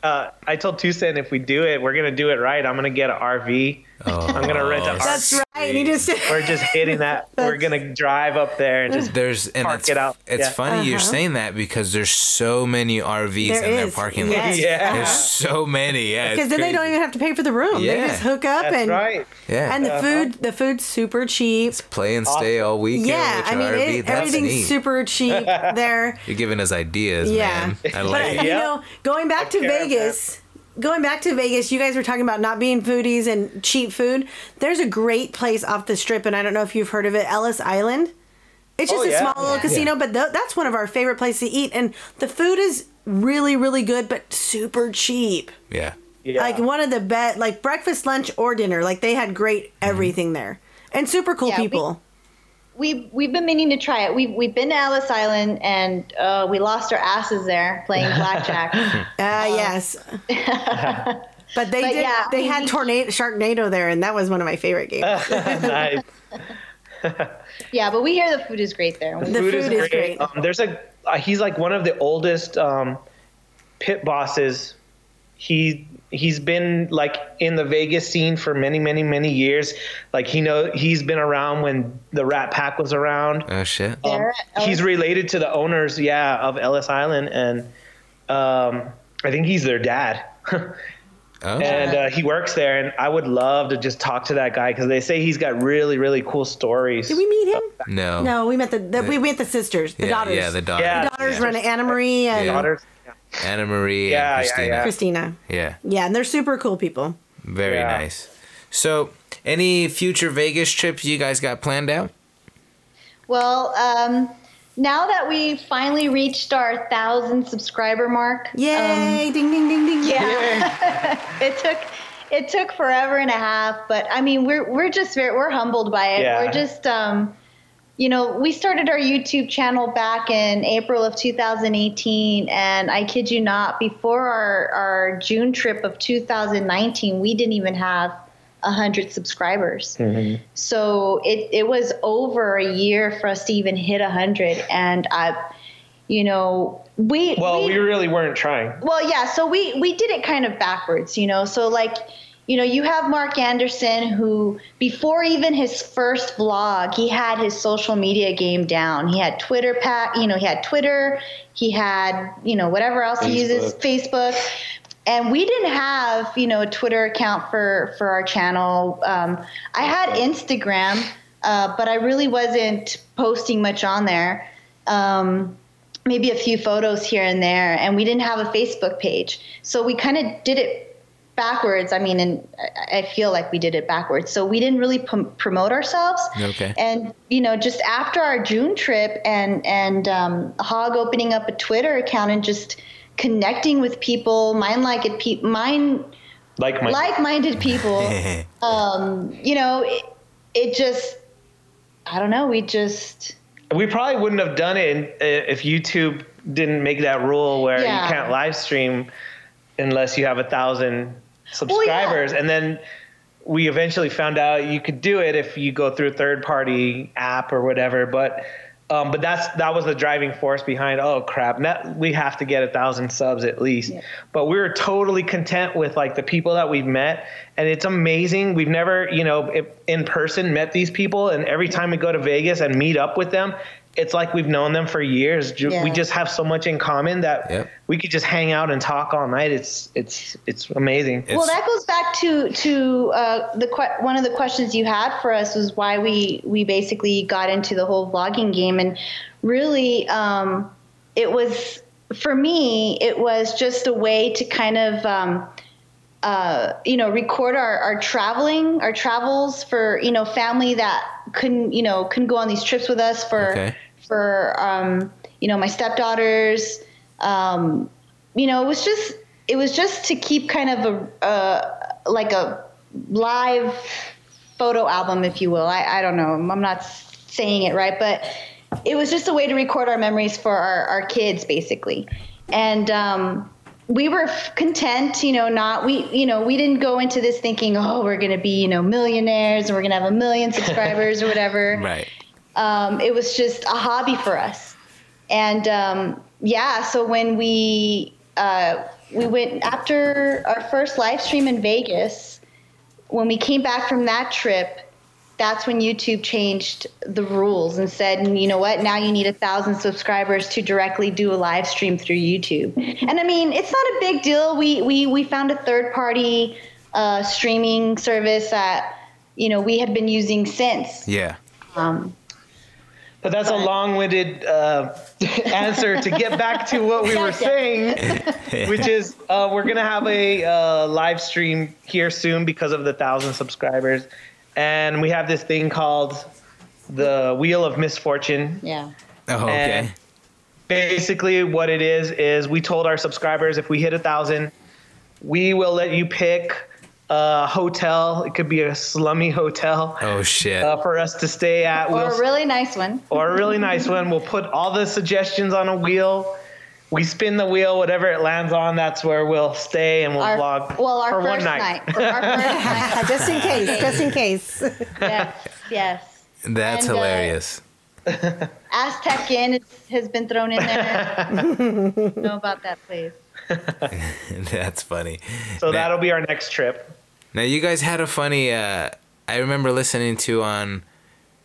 Uh, I told Two Cent if we do it, we're gonna do it right. I'm gonna get an RV. I'm gonna rent an RV. That's right. You just We're just hitting that. we're gonna drive up there and just There's and park it's, it out. it's Yeah. funny you're Uh-huh. saying that because there's so many RVs There in their is, parking lot. yes. Yeah. There's so many. Yeah. because it's then they don't even have to pay for the room. Yeah. They just hook up That's and right. Yeah. and the Uh-huh. food the food's super cheap. play and stay all weekend Yeah, I mean RV. it, That's everything's neat. super cheap there. You're giving us ideas, Yeah. man. I But like you it. Yeah. know, going back to caravan. Vegas, going back to Vegas, you guys were talking about not being foodies and cheap food. There's a great place off the strip, and I don't know if you've heard of it, Ellis Island. It's just Oh, a small little Yeah. casino, but th- that's one of our favorite places to eat, and the food is really, really good, but super cheap. Yeah. Yeah. Like one of the best, like breakfast, lunch, or dinner. Like they had great Mm-hmm. everything there, and super cool Yeah, we- people. We've we've been meaning to try it. We've we've been to Ellis Island and uh, we lost our asses there playing blackjack. Uh, yes. but they But did. yeah, they we- had tornado Sharknado there, and that was one of my favorite games. nice. yeah, but we hear the food is great there. The food is great. Um, there's a uh, he's like one of the oldest um, pit bosses. He he's been like in the Vegas scene for many many many years. Like he know he's been around when the Rat Pack was around. Oh shit. Um, he's related to the owners, yeah, of Ellis Island, and um, I think he's their dad. Oh. and uh, he works there, and I would love to just talk to that guy because they say he's got really really cool stories. Did we meet him? no. No, we met the, the we met the sisters, the yeah, daughters. Yeah, the daughters. Yeah. The daughters yeah. run Anna Marie and Yeah. Daughters. Anna Marie Yeah, and Christina. yeah. Christina. yeah. Yeah, and they're super cool people. Very Yeah. nice. So, any future Vegas trips you guys got planned out? Well, um, now that we finally reached our thousand subscriber mark, Yay! ding ding ding ding. Um, yeah, it took it took forever and a half, but I mean we're we're just very we're humbled by it. Yeah. We're just um, you know we started our YouTube channel back in April of 2018, and I kid you not, before our our June trip of 2019, we didn't even have hundred subscribers. Mm-hmm. So it, it was over a year for us to even hit a hundred, and I, you know, we Well, we really weren't trying. well, yeah. So we we did it kind of backwards, you know. So like, you know, you have Mark Anderson who before even his first vlog, he had his social media game down. He had Twitter pack, you know, he had Twitter, he had, you know, whatever else he uses, Facebook. And we didn't have, you know, a Twitter account for for our channel. Um, I had Instagram, uh, but I really wasn't posting much on there. Um, maybe a few photos here and there, and we didn't have a Facebook page. So we kind of did it backwards. I mean, and I I feel like we did it backwards. So we didn't really prom- promote ourselves. Okay. And you know, just after our June trip and and um, Hog opening up a Twitter account and just connecting with people, mind like it, pe- mind Like my like-minded people. um, you know, it, it just, I don't know. We just, we probably wouldn't have done it uh, if YouTube didn't make that rule where Yeah. you can't live stream unless you have a thousand subscribers. And then we eventually found out you could do it if you go through a third party app or whatever. But um, but that's that was the driving force behind. Oh crap! Now we have to get a thousand subs at least. But we were totally content with like the people that we've met, and it's amazing. We've never, you know, if- in person met these people, and every time we go to Vegas and meet up with them, it's like we've known them for years. Ju- We just have so much in common that we could just hang out and talk all night. It's it's it's amazing. well, that goes back to, to uh, the que- one of the questions you had for us was why we, we basically got into the whole vlogging game. And really, um, it was, for me, it was just a way to kind of, um, uh, you know, record our, our traveling, our travels for, you know, family that couldn't, you know, couldn't go on these trips with us for, Okay. For, um, you know, my stepdaughters. Um, you know, it was just, it was just to keep kind of a, uh, like a live photo album, if you will. I, I don't know. I'm not saying it right, but it was just a way to record our memories for our, our kids, basically. And, um, we were f- content, you know, not we, you know, we didn't go into this thinking, oh, we're going to be, you know, millionaires and we're going to have a million subscribers or whatever. Right. Um, it was just a hobby for us. And um, yeah, so when we uh, we went after our first live stream in Vegas, when we came back from that trip, that's when YouTube changed the rules and said, you know what, now you need a thousand subscribers to directly do a live stream through YouTube. And I mean, it's not a big deal. We we we found a third party uh, streaming service that you know we had been using since. Yeah. Um, But that's a long-winded uh, answer to get back to what we were saying, which is uh, we're gonna have a uh, live stream here soon because of the thousand subscribers, and we have this thing called the Wheel of Misfortune. Yeah. Oh, okay. And basically, what it is is we told our subscribers if we hit a thousand, we will let you pick a hotel. It could be a slummy hotel Oh shit. uh, for us to stay at. or We'll a really nice one. or a really nice one. We'll put all the suggestions on a wheel. We spin the wheel, whatever it lands on, that's where we'll stay and we'll Our- vlog well, our for one first night. night. For our first night. just in case, just in case. yes, yes. That's and, uh, hilarious. Aztec Inn is, has been thrown in there. know about that place. That's funny. So Now- that'll be our next trip. Now you guys had a funny. Uh, I remember listening to on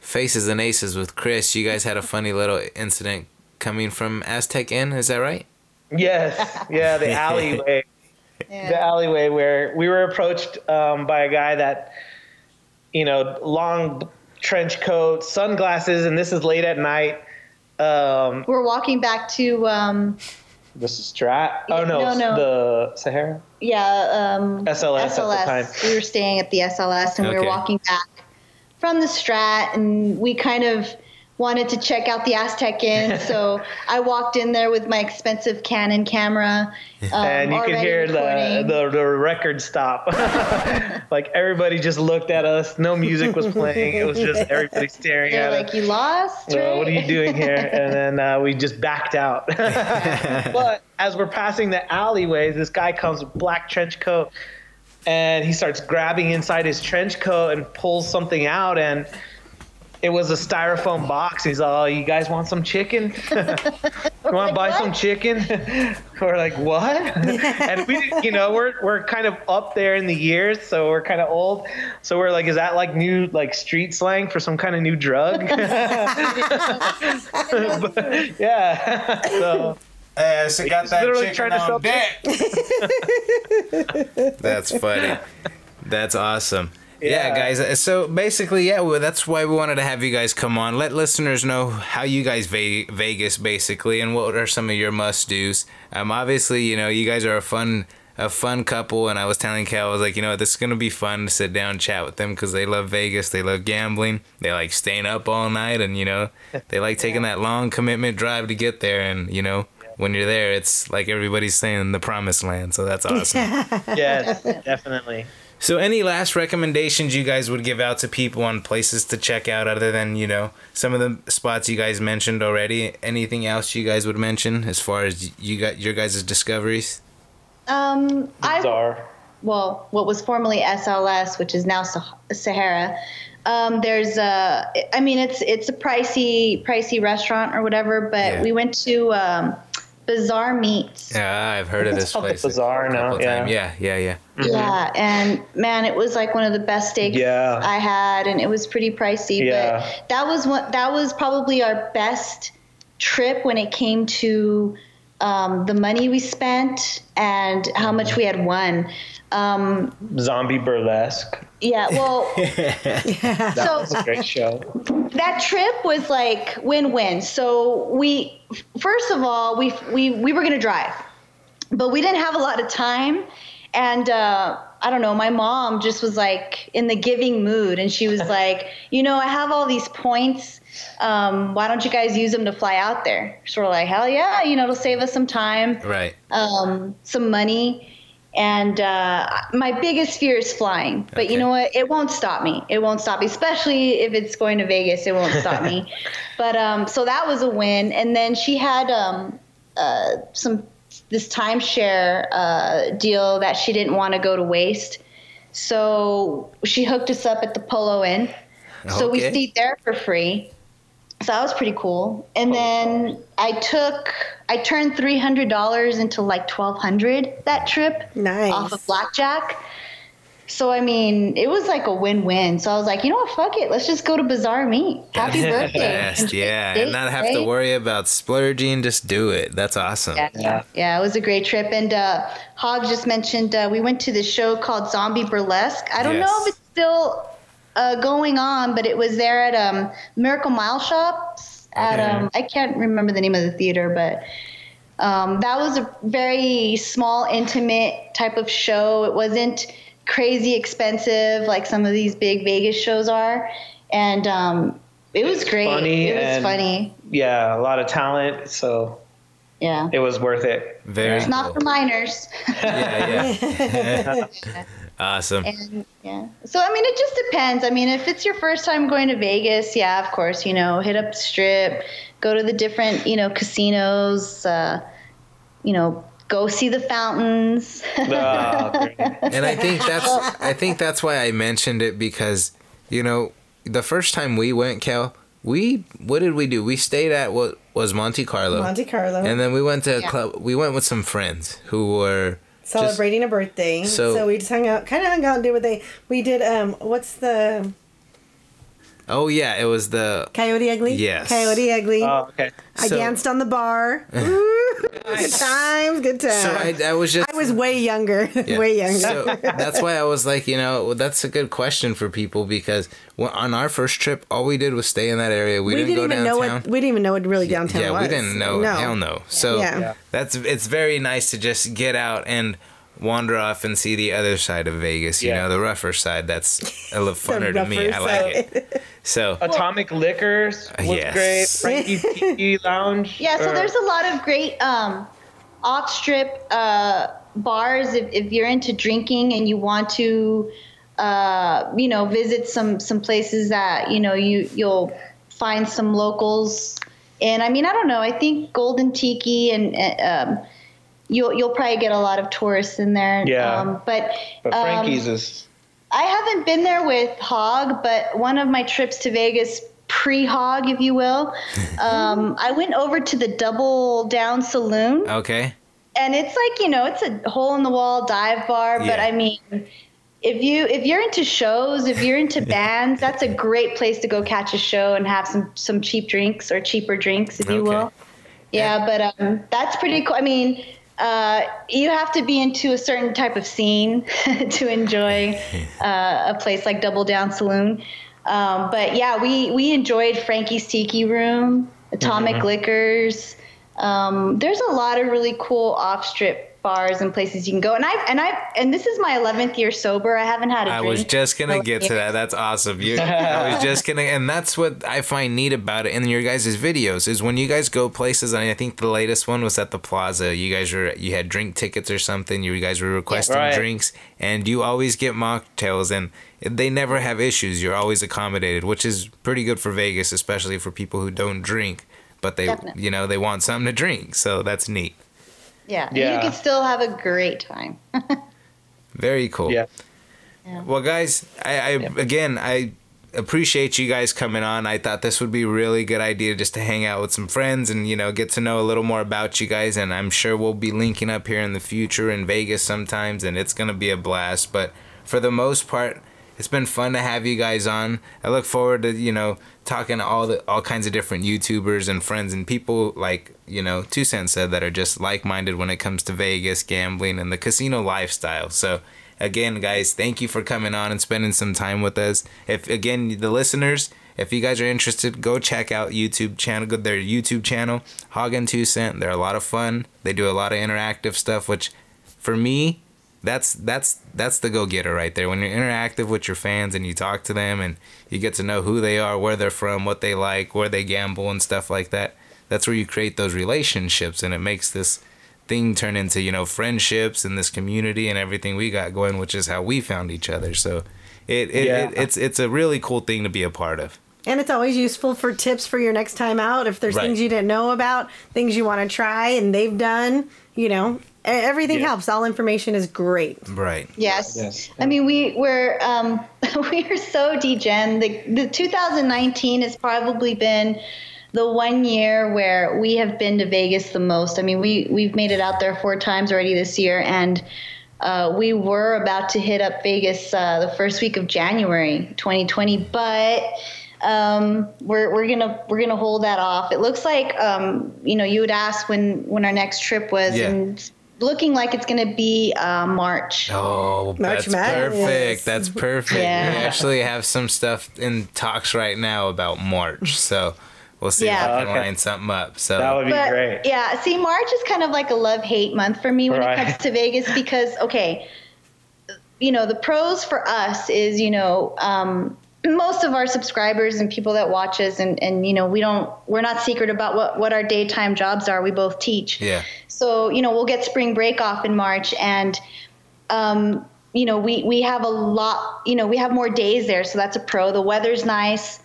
Faces and Aces with Chris. You guys had a funny little incident coming from Aztec Inn. Is that right? Yes, yeah, the alleyway. The alleyway where we were approached um, by a guy that, you know, long trench coat, sunglasses, and this is late at night. Um, We're walking back to um, the Strat. Oh no, No, no. the Sahara. Yeah um, SLS at the time. We were staying at the SLS and we were walking back from the Strat, and we kind of wanted to check out the Aztec Inn. so I walked in there with my expensive Canon camera. Um, and you could hear the, the the record stop. like everybody just looked at us. No music was playing. It was just everybody staring They're at like, us. you lost? Well, what are you doing here? And then uh, we just backed out. but as we're passing the alleyways, this guy comes with black trench coat, and he starts grabbing inside his trench coat and pulls something out, and it was a styrofoam box. He's all, "Oh, "You guys want some chicken? you want to buy some chicken?" we're like, "What?" and we, you know, we're we're kind of up there in the years, so we're kind of old. So we're like, "Is that like new like street slang for some kind of new drug?" But, yeah. so. Hey, I got that literally chicken trying to on sell That's funny. That's awesome. Yeah. guys. uh, So basically, yeah, well, that's why we wanted to have you guys come on. Let listeners know how you guys ve- Vegas basically, and what are some of your must dos. Um, obviously, you know, you guys are a fun a fun couple, and I was telling Cal, I was like, you know, what, this is gonna be fun to sit down and chat with them because they love Vegas, they love gambling, they like staying up all night, and you know, they like taking that long commitment drive to get there, and you know. When you're there, it's like everybody's saying the promised land, so that's awesome. yes, definitely. So, any last recommendations you guys would give out to people on places to check out other than, you know, some of the spots you guys mentioned already? Anything else you guys would mention as far as you got your guys' discoveries? Um, I well, what was formerly SLS, which is now Sah- Sahara. Um, there's a, I mean, it's it's a pricey pricey restaurant or whatever, but Yeah. we went to um, Bazaar Meats. Yeah, I've heard of this called the place. Bazaar a now, couple yeah. Yeah, yeah, yeah. Yeah, and man, it was like one of the best steaks Yeah. I had, and it was pretty pricey. Yeah. But that was one. That was probably our best trip when it came to um, the money we spent and how much we had won. Um, Zombie burlesque. yeah, well, That So- was a great show. that trip was like win-win. So we, first of all, we we we were gonna drive, but we didn't have a lot of time, and uh, I don't know. My mom just was like in the giving mood, and she was like, you know, I have all these points. Um, why don't you guys use them to fly out there? Sort of like, hell yeah, you know, it'll save us some time Right. um, some money. And uh, my biggest fear is flying. But you know what? It won't stop me. It won't stop me, especially if it's going to Vegas. It won't stop me. But um, so that was a win. And then she had um, uh, some this timeshare uh, deal that she didn't want to go to waste. So she hooked us up at the Polo Inn. So we stayed there for free. So that was pretty cool. And then I took, I turned three hundred dollars into like twelve hundred that trip Nice. off of blackjack. So I mean, it was like a win-win. So I was like, you know what, fuck it, let's just go to Bazaar Meat. Happy birthday! Best, yeah, and not have to worry about splurging. Just do it. That's awesome. Yeah, yeah, it was a great trip. And uh, Hog just mentioned uh, we went to this show called Zombie Burlesque. I don't know if it's still uh, going on, but it was there at um, Miracle Mile Shops. At Okay. um, I can't remember the name of the theater, but um, that was a very small, intimate type of show. It wasn't crazy expensive like some of these big Vegas shows are, and um, it was great. funny it was and- funny. Yeah, a lot of talent, so Yeah. it was worth it. Very It's not cool. for minors. Yeah, yeah. awesome. And yeah. So I mean it just depends. I mean if it's your first time going to Vegas, yeah, of course, you know, hit up the strip, go to the different, you know, casinos, uh, you know, go see the fountains. Great. and I think that's I think that's why I mentioned it because you know the first time we went, Cal, we what did we do? We stayed at what was Monte Carlo, Monte Carlo. and then we went to a Yeah. club. We went with some friends who were celebrating a birthday. So- So, we just hung out, kind of hung out and did what they we did. Um, what's the oh yeah, it was the Coyote Ugly? Yes. Coyote Ugly. Oh, okay. I so- danced on the bar. Ooh, good times, good times. so I, I was just I was way younger, Yeah. way younger. So that's why I was like, you know, well, that's a good question for people because on our first trip, all we did was stay in that area. We, we didn't, didn't, go even downtown. know what we didn't even know what really downtown yeah, was. we didn't know. No. Hell no. So Yeah. Yeah. that's it's very nice to just get out and wander off and see the other side of Vegas. You Yeah. know, the rougher side. That's a little funner to me. rougher I like it. So Atomic Liquors was Yes. great. Frankie Tiki Lounge. yeah, so uh, there's a lot of great um off strip uh bars if, if you're into drinking and you want to uh you know visit some some places that you know you you'll find some locals and I mean I don't know I think Golden Tiki and uh, um you'll you'll probably get a lot of tourists in there Yeah. um, but But um, Frankie's is I haven't been there with Hog, but one of my trips to Vegas pre Hog, if you will, um, I went over to the Double Down Saloon, okay, and it's like you know, it's a hole in the wall dive bar. But Yeah. I mean, if you if you're into shows, if you're into bands, that's a great place to go catch a show and have some some cheap drinks or cheaper drinks, if you Okay. will. Yeah, but um, that's pretty cool. I mean, uh, you have to be into a certain type of scene to enjoy uh, a place like Double Down Saloon. Um, but yeah, we we enjoyed Frankie's Tiki Room, Atomic Liquors. Um, there's a lot of really cool off strip bars and places you can go. And I've and I and this is my 11th year sober. I haven't had a I drink. was just gonna get to that. That's awesome. You, I was just gonna, and that's what I find neat about it in your guys' videos is when you guys go places. And I think the latest one was at the Plaza. You guys were you had drink tickets or something. You guys were requesting Right. drinks, and you always get mocktails, and they never have issues. You're always accommodated, which is pretty good for Vegas, especially for people who don't drink, but they Definitely. you know they want something to drink. So that's neat. Yeah. and Yeah. You can still have a great time. Very cool. Yeah. Well, guys, I, I again I appreciate you guys coming on. I thought this would be a really good idea just to hang out with some friends and you know get to know a little more about you guys. And I'm sure we'll be linking up here in the future in Vegas sometimes, and it's gonna be a blast. But for the most part, it's been fun to have you guys on. I look forward to you know talking to all the all kinds of different YouTubers and friends and people like you know Two Cent said that are just like minded when it comes to Vegas gambling and the casino lifestyle. So again guys thank you for coming on and spending some time with us if again the listeners if you guys are interested go check out youtube channel go their youtube channel hog and two cent they're a lot of fun they do a lot of interactive stuff which for me that's that's that's the go-getter right there when you're interactive with your fans and you talk to them and you get to know who they are where they're from what they like where they gamble and stuff like that that's where you create those relationships and it makes this thing turn into you know friendships and this community and everything we got going which is how we found each other so it, it, Yeah. it it's it's a really cool thing to be a part of And it's always useful for tips for your next time out. If there's Right. things you didn't know about, things you want to try, and they've done, you know, everything Yeah. helps. All information is great. right Yes. Yes. I mean, we we're um, we are so degen. The the 2019 has probably been the one year where we have been to Vegas the most. I mean, we we've made it out there four times already this year, and uh, we were about to hit up Vegas uh, the first week of January 2020, but um, we're we're gonna we're gonna hold that off. It looks like um, you know you would ask when when our next trip was, Yeah. and it's looking like it's gonna be uh, March. Oh, March that's Madness. perfect. That's perfect. Yeah. We actually have some stuff in talks right now about March, so we'll see Yeah. if we can Okay. line something up. So That would be but great. yeah, see, March is kind of like a love hate month for me when Right. it comes to Vegas because okay, you know the pros for us is you know um, most of our subscribers and people that watch us and and you know we don't we're not secret about what what our daytime jobs are. We both teach. yeah, So, you know, we'll get spring break off in March and um, you know, we we have a lot, you know, we have more days there, so that's a pro. The weather's nice.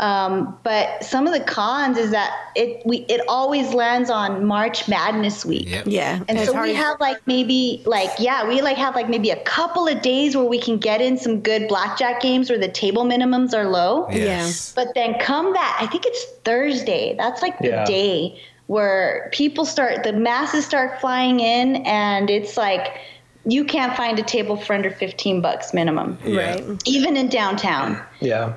Um, but some of the cons is that it we it always lands on March Madness week. Yep. Yeah. And it's so hard we have like maybe like yeah we like have like maybe a couple of days where we can get in some good blackjack games where the table minimums are low. yes. But then come back, I think it's Thursday. That's like the Yeah. day where people start, the masses start flying in, and it's like you can't find a table for under 15 bucks minimum, Yeah. Right. even in downtown. Yeah.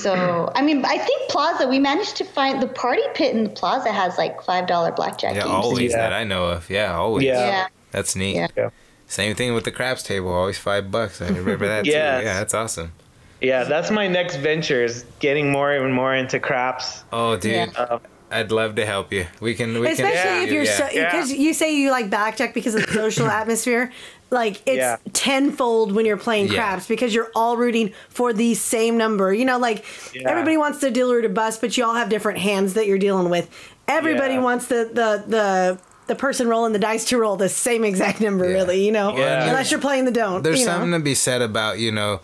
So, I mean, I think Plaza, we managed to find the party pit in the Plaza has like $5 blackjack Yeah, games. always Yeah. that I know of. Yeah, always. Yeah. Yeah. That's neat. Yeah. Yeah. Same thing with the craps table, always five bucks. I remember that Yes. too. Yeah, that's awesome. Yeah, that's my next venture is getting more and more into craps. Oh, dude, Yeah. Uh, I'd love to help you. We can. We Especially can. if you're yeah. so because you say you like blackjack because of the social atmosphere. Like it's Yeah. tenfold when you're playing Yeah. craps because you're all rooting for the same number. You know, like Yeah. everybody wants the dealer to bust, but you all have different hands that you're dealing with. Everybody Yeah. wants the the the the person rolling the dice to roll the same exact number, Yeah. really. You know, Yeah. unless you're playing the don't. There's you know? something to be said about you know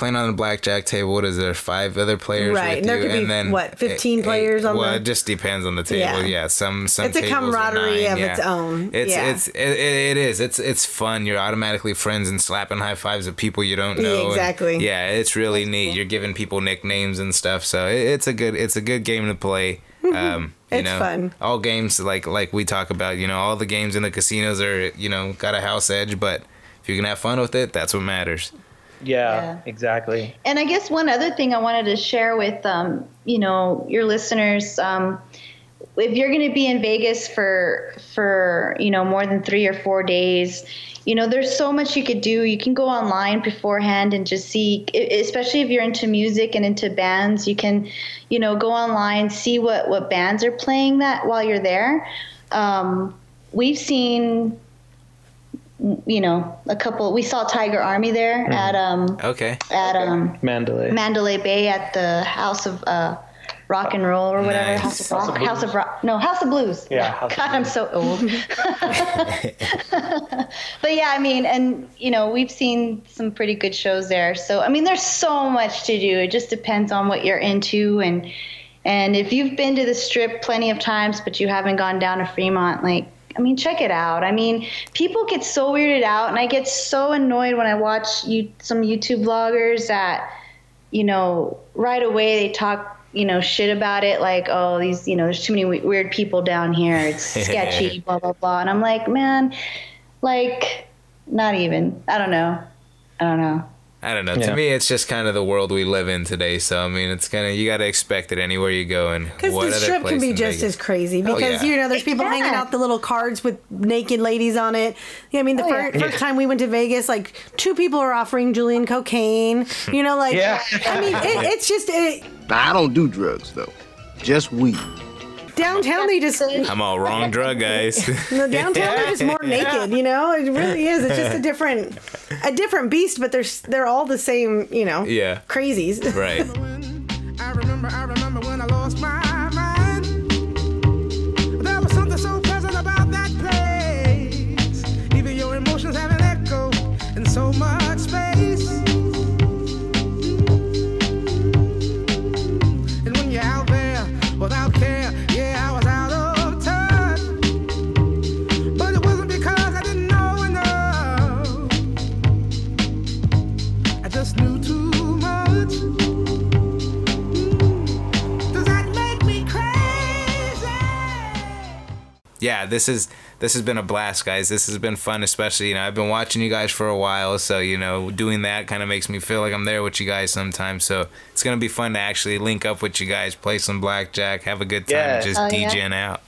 playing on the blackjack table. What is there? Five other players, Right, and there you, could be, and then what, 15 eh, players on well, the- it just depends on the table. Yeah. Yeah, some some It's a camaraderie of yeah. its own. It's Yeah. it's it, it is it's it's fun. You're automatically friends and slapping high fives at people you don't know. and- Exactly. yeah, it's really neat. You're giving people nicknames and stuff. So it, it's a good it's a good game to play. Um, you Mm-hmm. It's know, fun. all games like like we talk about. You know, all the games in the casinos are you know got a house edge, but if you can have fun with it, that's what matters. Yeah, Yeah. exactly. And I guess one other thing I wanted to share with um, you know your listeners, um, if you're going to be in Vegas for for you know more than three or four days, you know there's so much you could do. You can go online beforehand and just see, especially if you're into music and into bands, you can you know go online see what what bands are playing that while you're there. Um, we've seen you know, a couple. We saw Tiger Army there Mm-hmm. at um Okay. at um Mandalay. Mandalay Bay at the House of uh, Rock and Roll or whatever. Nice. House of House Rock. of House of Rock. No, House of Blues. Yeah, House of God, I'm so old. but yeah, I mean, and you know, we've seen some pretty good shows there. So I mean, there's so much to do. It just depends on what you're into and and if you've been to the Strip plenty of times, but you haven't gone down to Fremont, like. I mean, check it out. I mean, people get so weirded out, and I get so annoyed when I watch you some YouTube vloggers that you know, right away they talk, you know, shit about it, like, oh, these, you know, there's too many we- weird people down here. It's sketchy, blah blah blah. And I'm like, man, like, not even. I don't know. I don't know. I don't know. Yeah. To me, it's just kind of the world we live in today. So I mean, it's kind of you got to expect it anywhere you go. And Because what the strip place can be just Vegas? as crazy Oh, because yeah. you know there's people Yeah. hanging out the little cards with naked ladies on it. Yeah, I mean the Oh, fir- yeah. first time we went to Vegas, like two people are offering Julian cocaine. You know, like Yeah. I mean it, it's just it, I don't do drugs, though. Just weed. Downtown. They just say I'm all wrong drug, guys. the downtown they're just more naked. You know, it really is. It's just a different a different beast, but they're they're all the same. You know, yeah. crazies. Right. I remember, I remember when I lost my mind. There was something so pleasant about that place. Even your emotions have an echo in so much yeah, this is this has been a blast, guys. This has been fun, especially you know I've been watching you guys for a while, so you know doing that kind of makes me feel like I'm there with you guys sometimes. So it's gonna be fun to actually link up with you guys, play some blackjack, have a good time, Yes. just Oh, yeah. Out.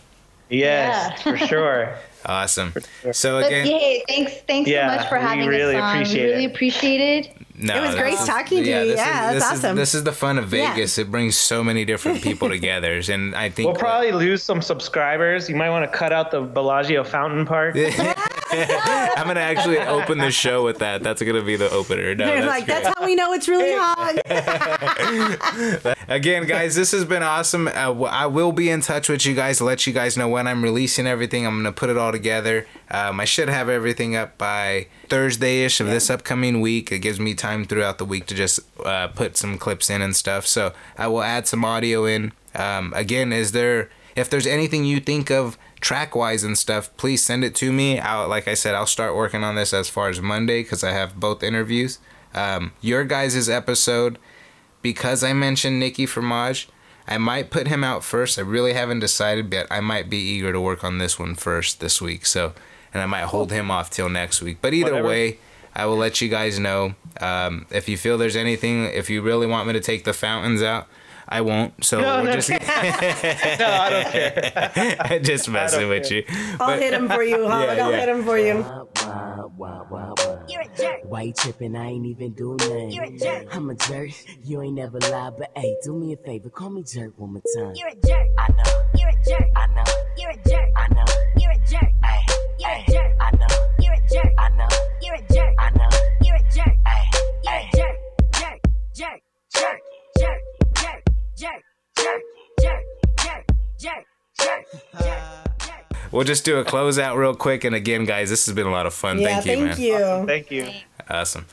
Yes, Yeah. for sure. Awesome. So But again, yay, thanks, thanks Yeah, so much for having really us on. appreciate we really it. appreciate it. No, It was great is- talking to you. this Yeah, is, that's this awesome. Is, this is the fun of Yeah. Vegas. It brings so many different people together, and I think We'll probably lose some subscribers. You might want to cut out the Bellagio fountain part. I'm gonna actually open the show with that. That's gonna be the opener. No, They're that's like, great. that's how we know it's really hot. Again, guys, this has been awesome. Uh, w- I will be in touch with you guys let you guys know when I'm releasing everything. I'm gonna put it all together. Um, I should have everything up by Thursday-ish of this upcoming week. It gives me time throughout the week to just uh, put some clips in and stuff. So I will add some audio in. Um, again, is there if there's anything you think of track wise and stuff, please send it to me. I'll, like I said, I'll start working on this as far as Monday because I have both interviews. Um, your guys' episode because I mentioned Nikki Fromage, I might put him out first. I really haven't decided, but I might be eager to work on this one first this week. So, and I might hold him off till next week. But either Whatever. way, I will let you guys know. Um, if you feel there's anything, if you really want me to take the fountains out, I won't. So No, we're no. just no, I don't care. I just messing with you. I'll hit him for you, Howard. Yeah, I'll yeah. hit him for you. You're a jerk. Why you tripping? I ain't even do nothing. You're a jerk. I'm a jerk. You ain't never lied, but hey, do me a favor. Call me jerk one more time. You're a jerk. I know. You're a jerk. I know. You're a jerk. I know. You're a jerk. We'll just do a closeout real quick. And again, guys, this has been a lot of fun. Yeah, thank you, man. thank you. Thank you. Awesome.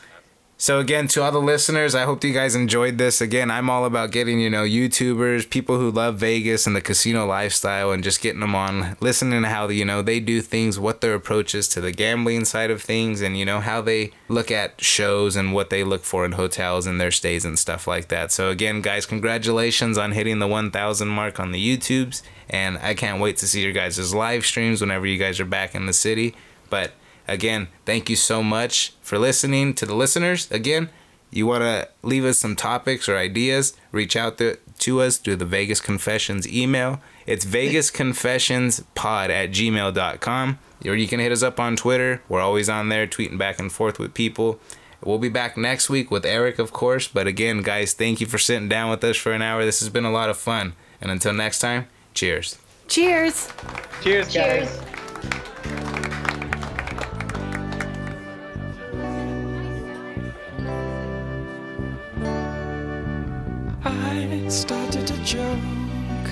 So again, to all the listeners, I hope you guys enjoyed this. Again, I'm all about getting you know YouTubers, people who love Vegas and the casino lifestyle, and just getting them on, listening to how you know they do things, what their approach is to the gambling side of things, and you know how they look at shows and what they look for in hotels and their stays and stuff like that. So again, guys, congratulations on hitting the 1,000 mark on the YouTubes, and I can't wait to see your guys' live streams whenever you guys are back in the city. But again, thank you so much for listening to the listeners. Again, you want to leave us some topics or ideas, reach out to, to us through the Vegas Confessions email. It's vegasconfessionspod at gmail.com. Or you can hit us up on Twitter. We're always on there tweeting back and forth with people. We'll be back next week with Eric, of course. But again, guys, thank you for sitting down with us for an hour. This has been a lot of fun. And until next time, cheers. Cheers. Cheers, guys. Cheers. I started a joke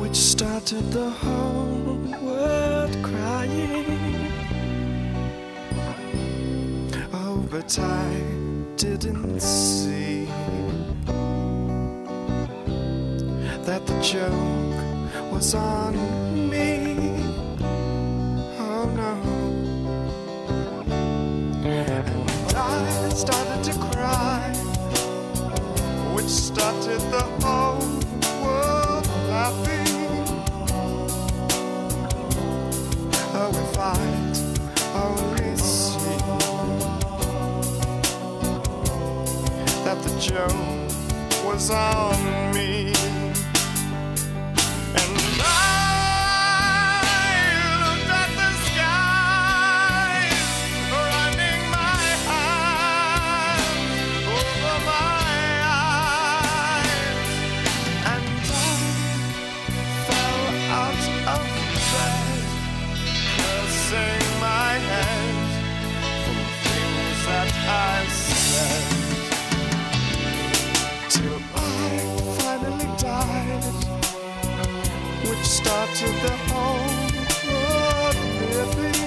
which started the whole world crying. Oh, but I didn't see that the joke was on me. Oh no. And I started to cry, which started the whole world laughing. Oh, if I'd only see that the joke was on me. Started the whole world living.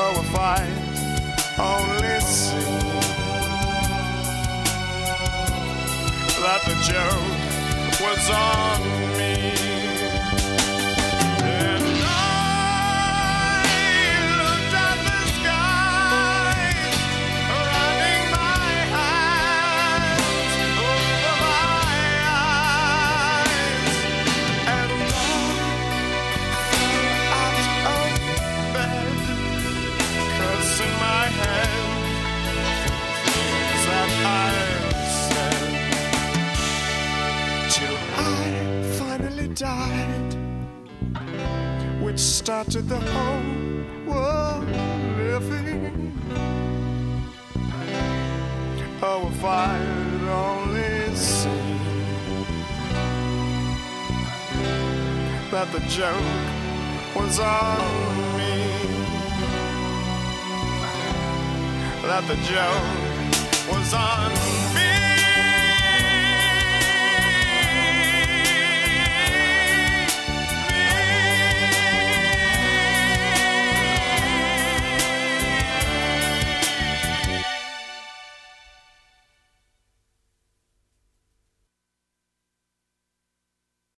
Oh, if I only see that the joke was on started the oh, whole world living. Oh, if I'd only seen that the joke was on me, that the joke was on me.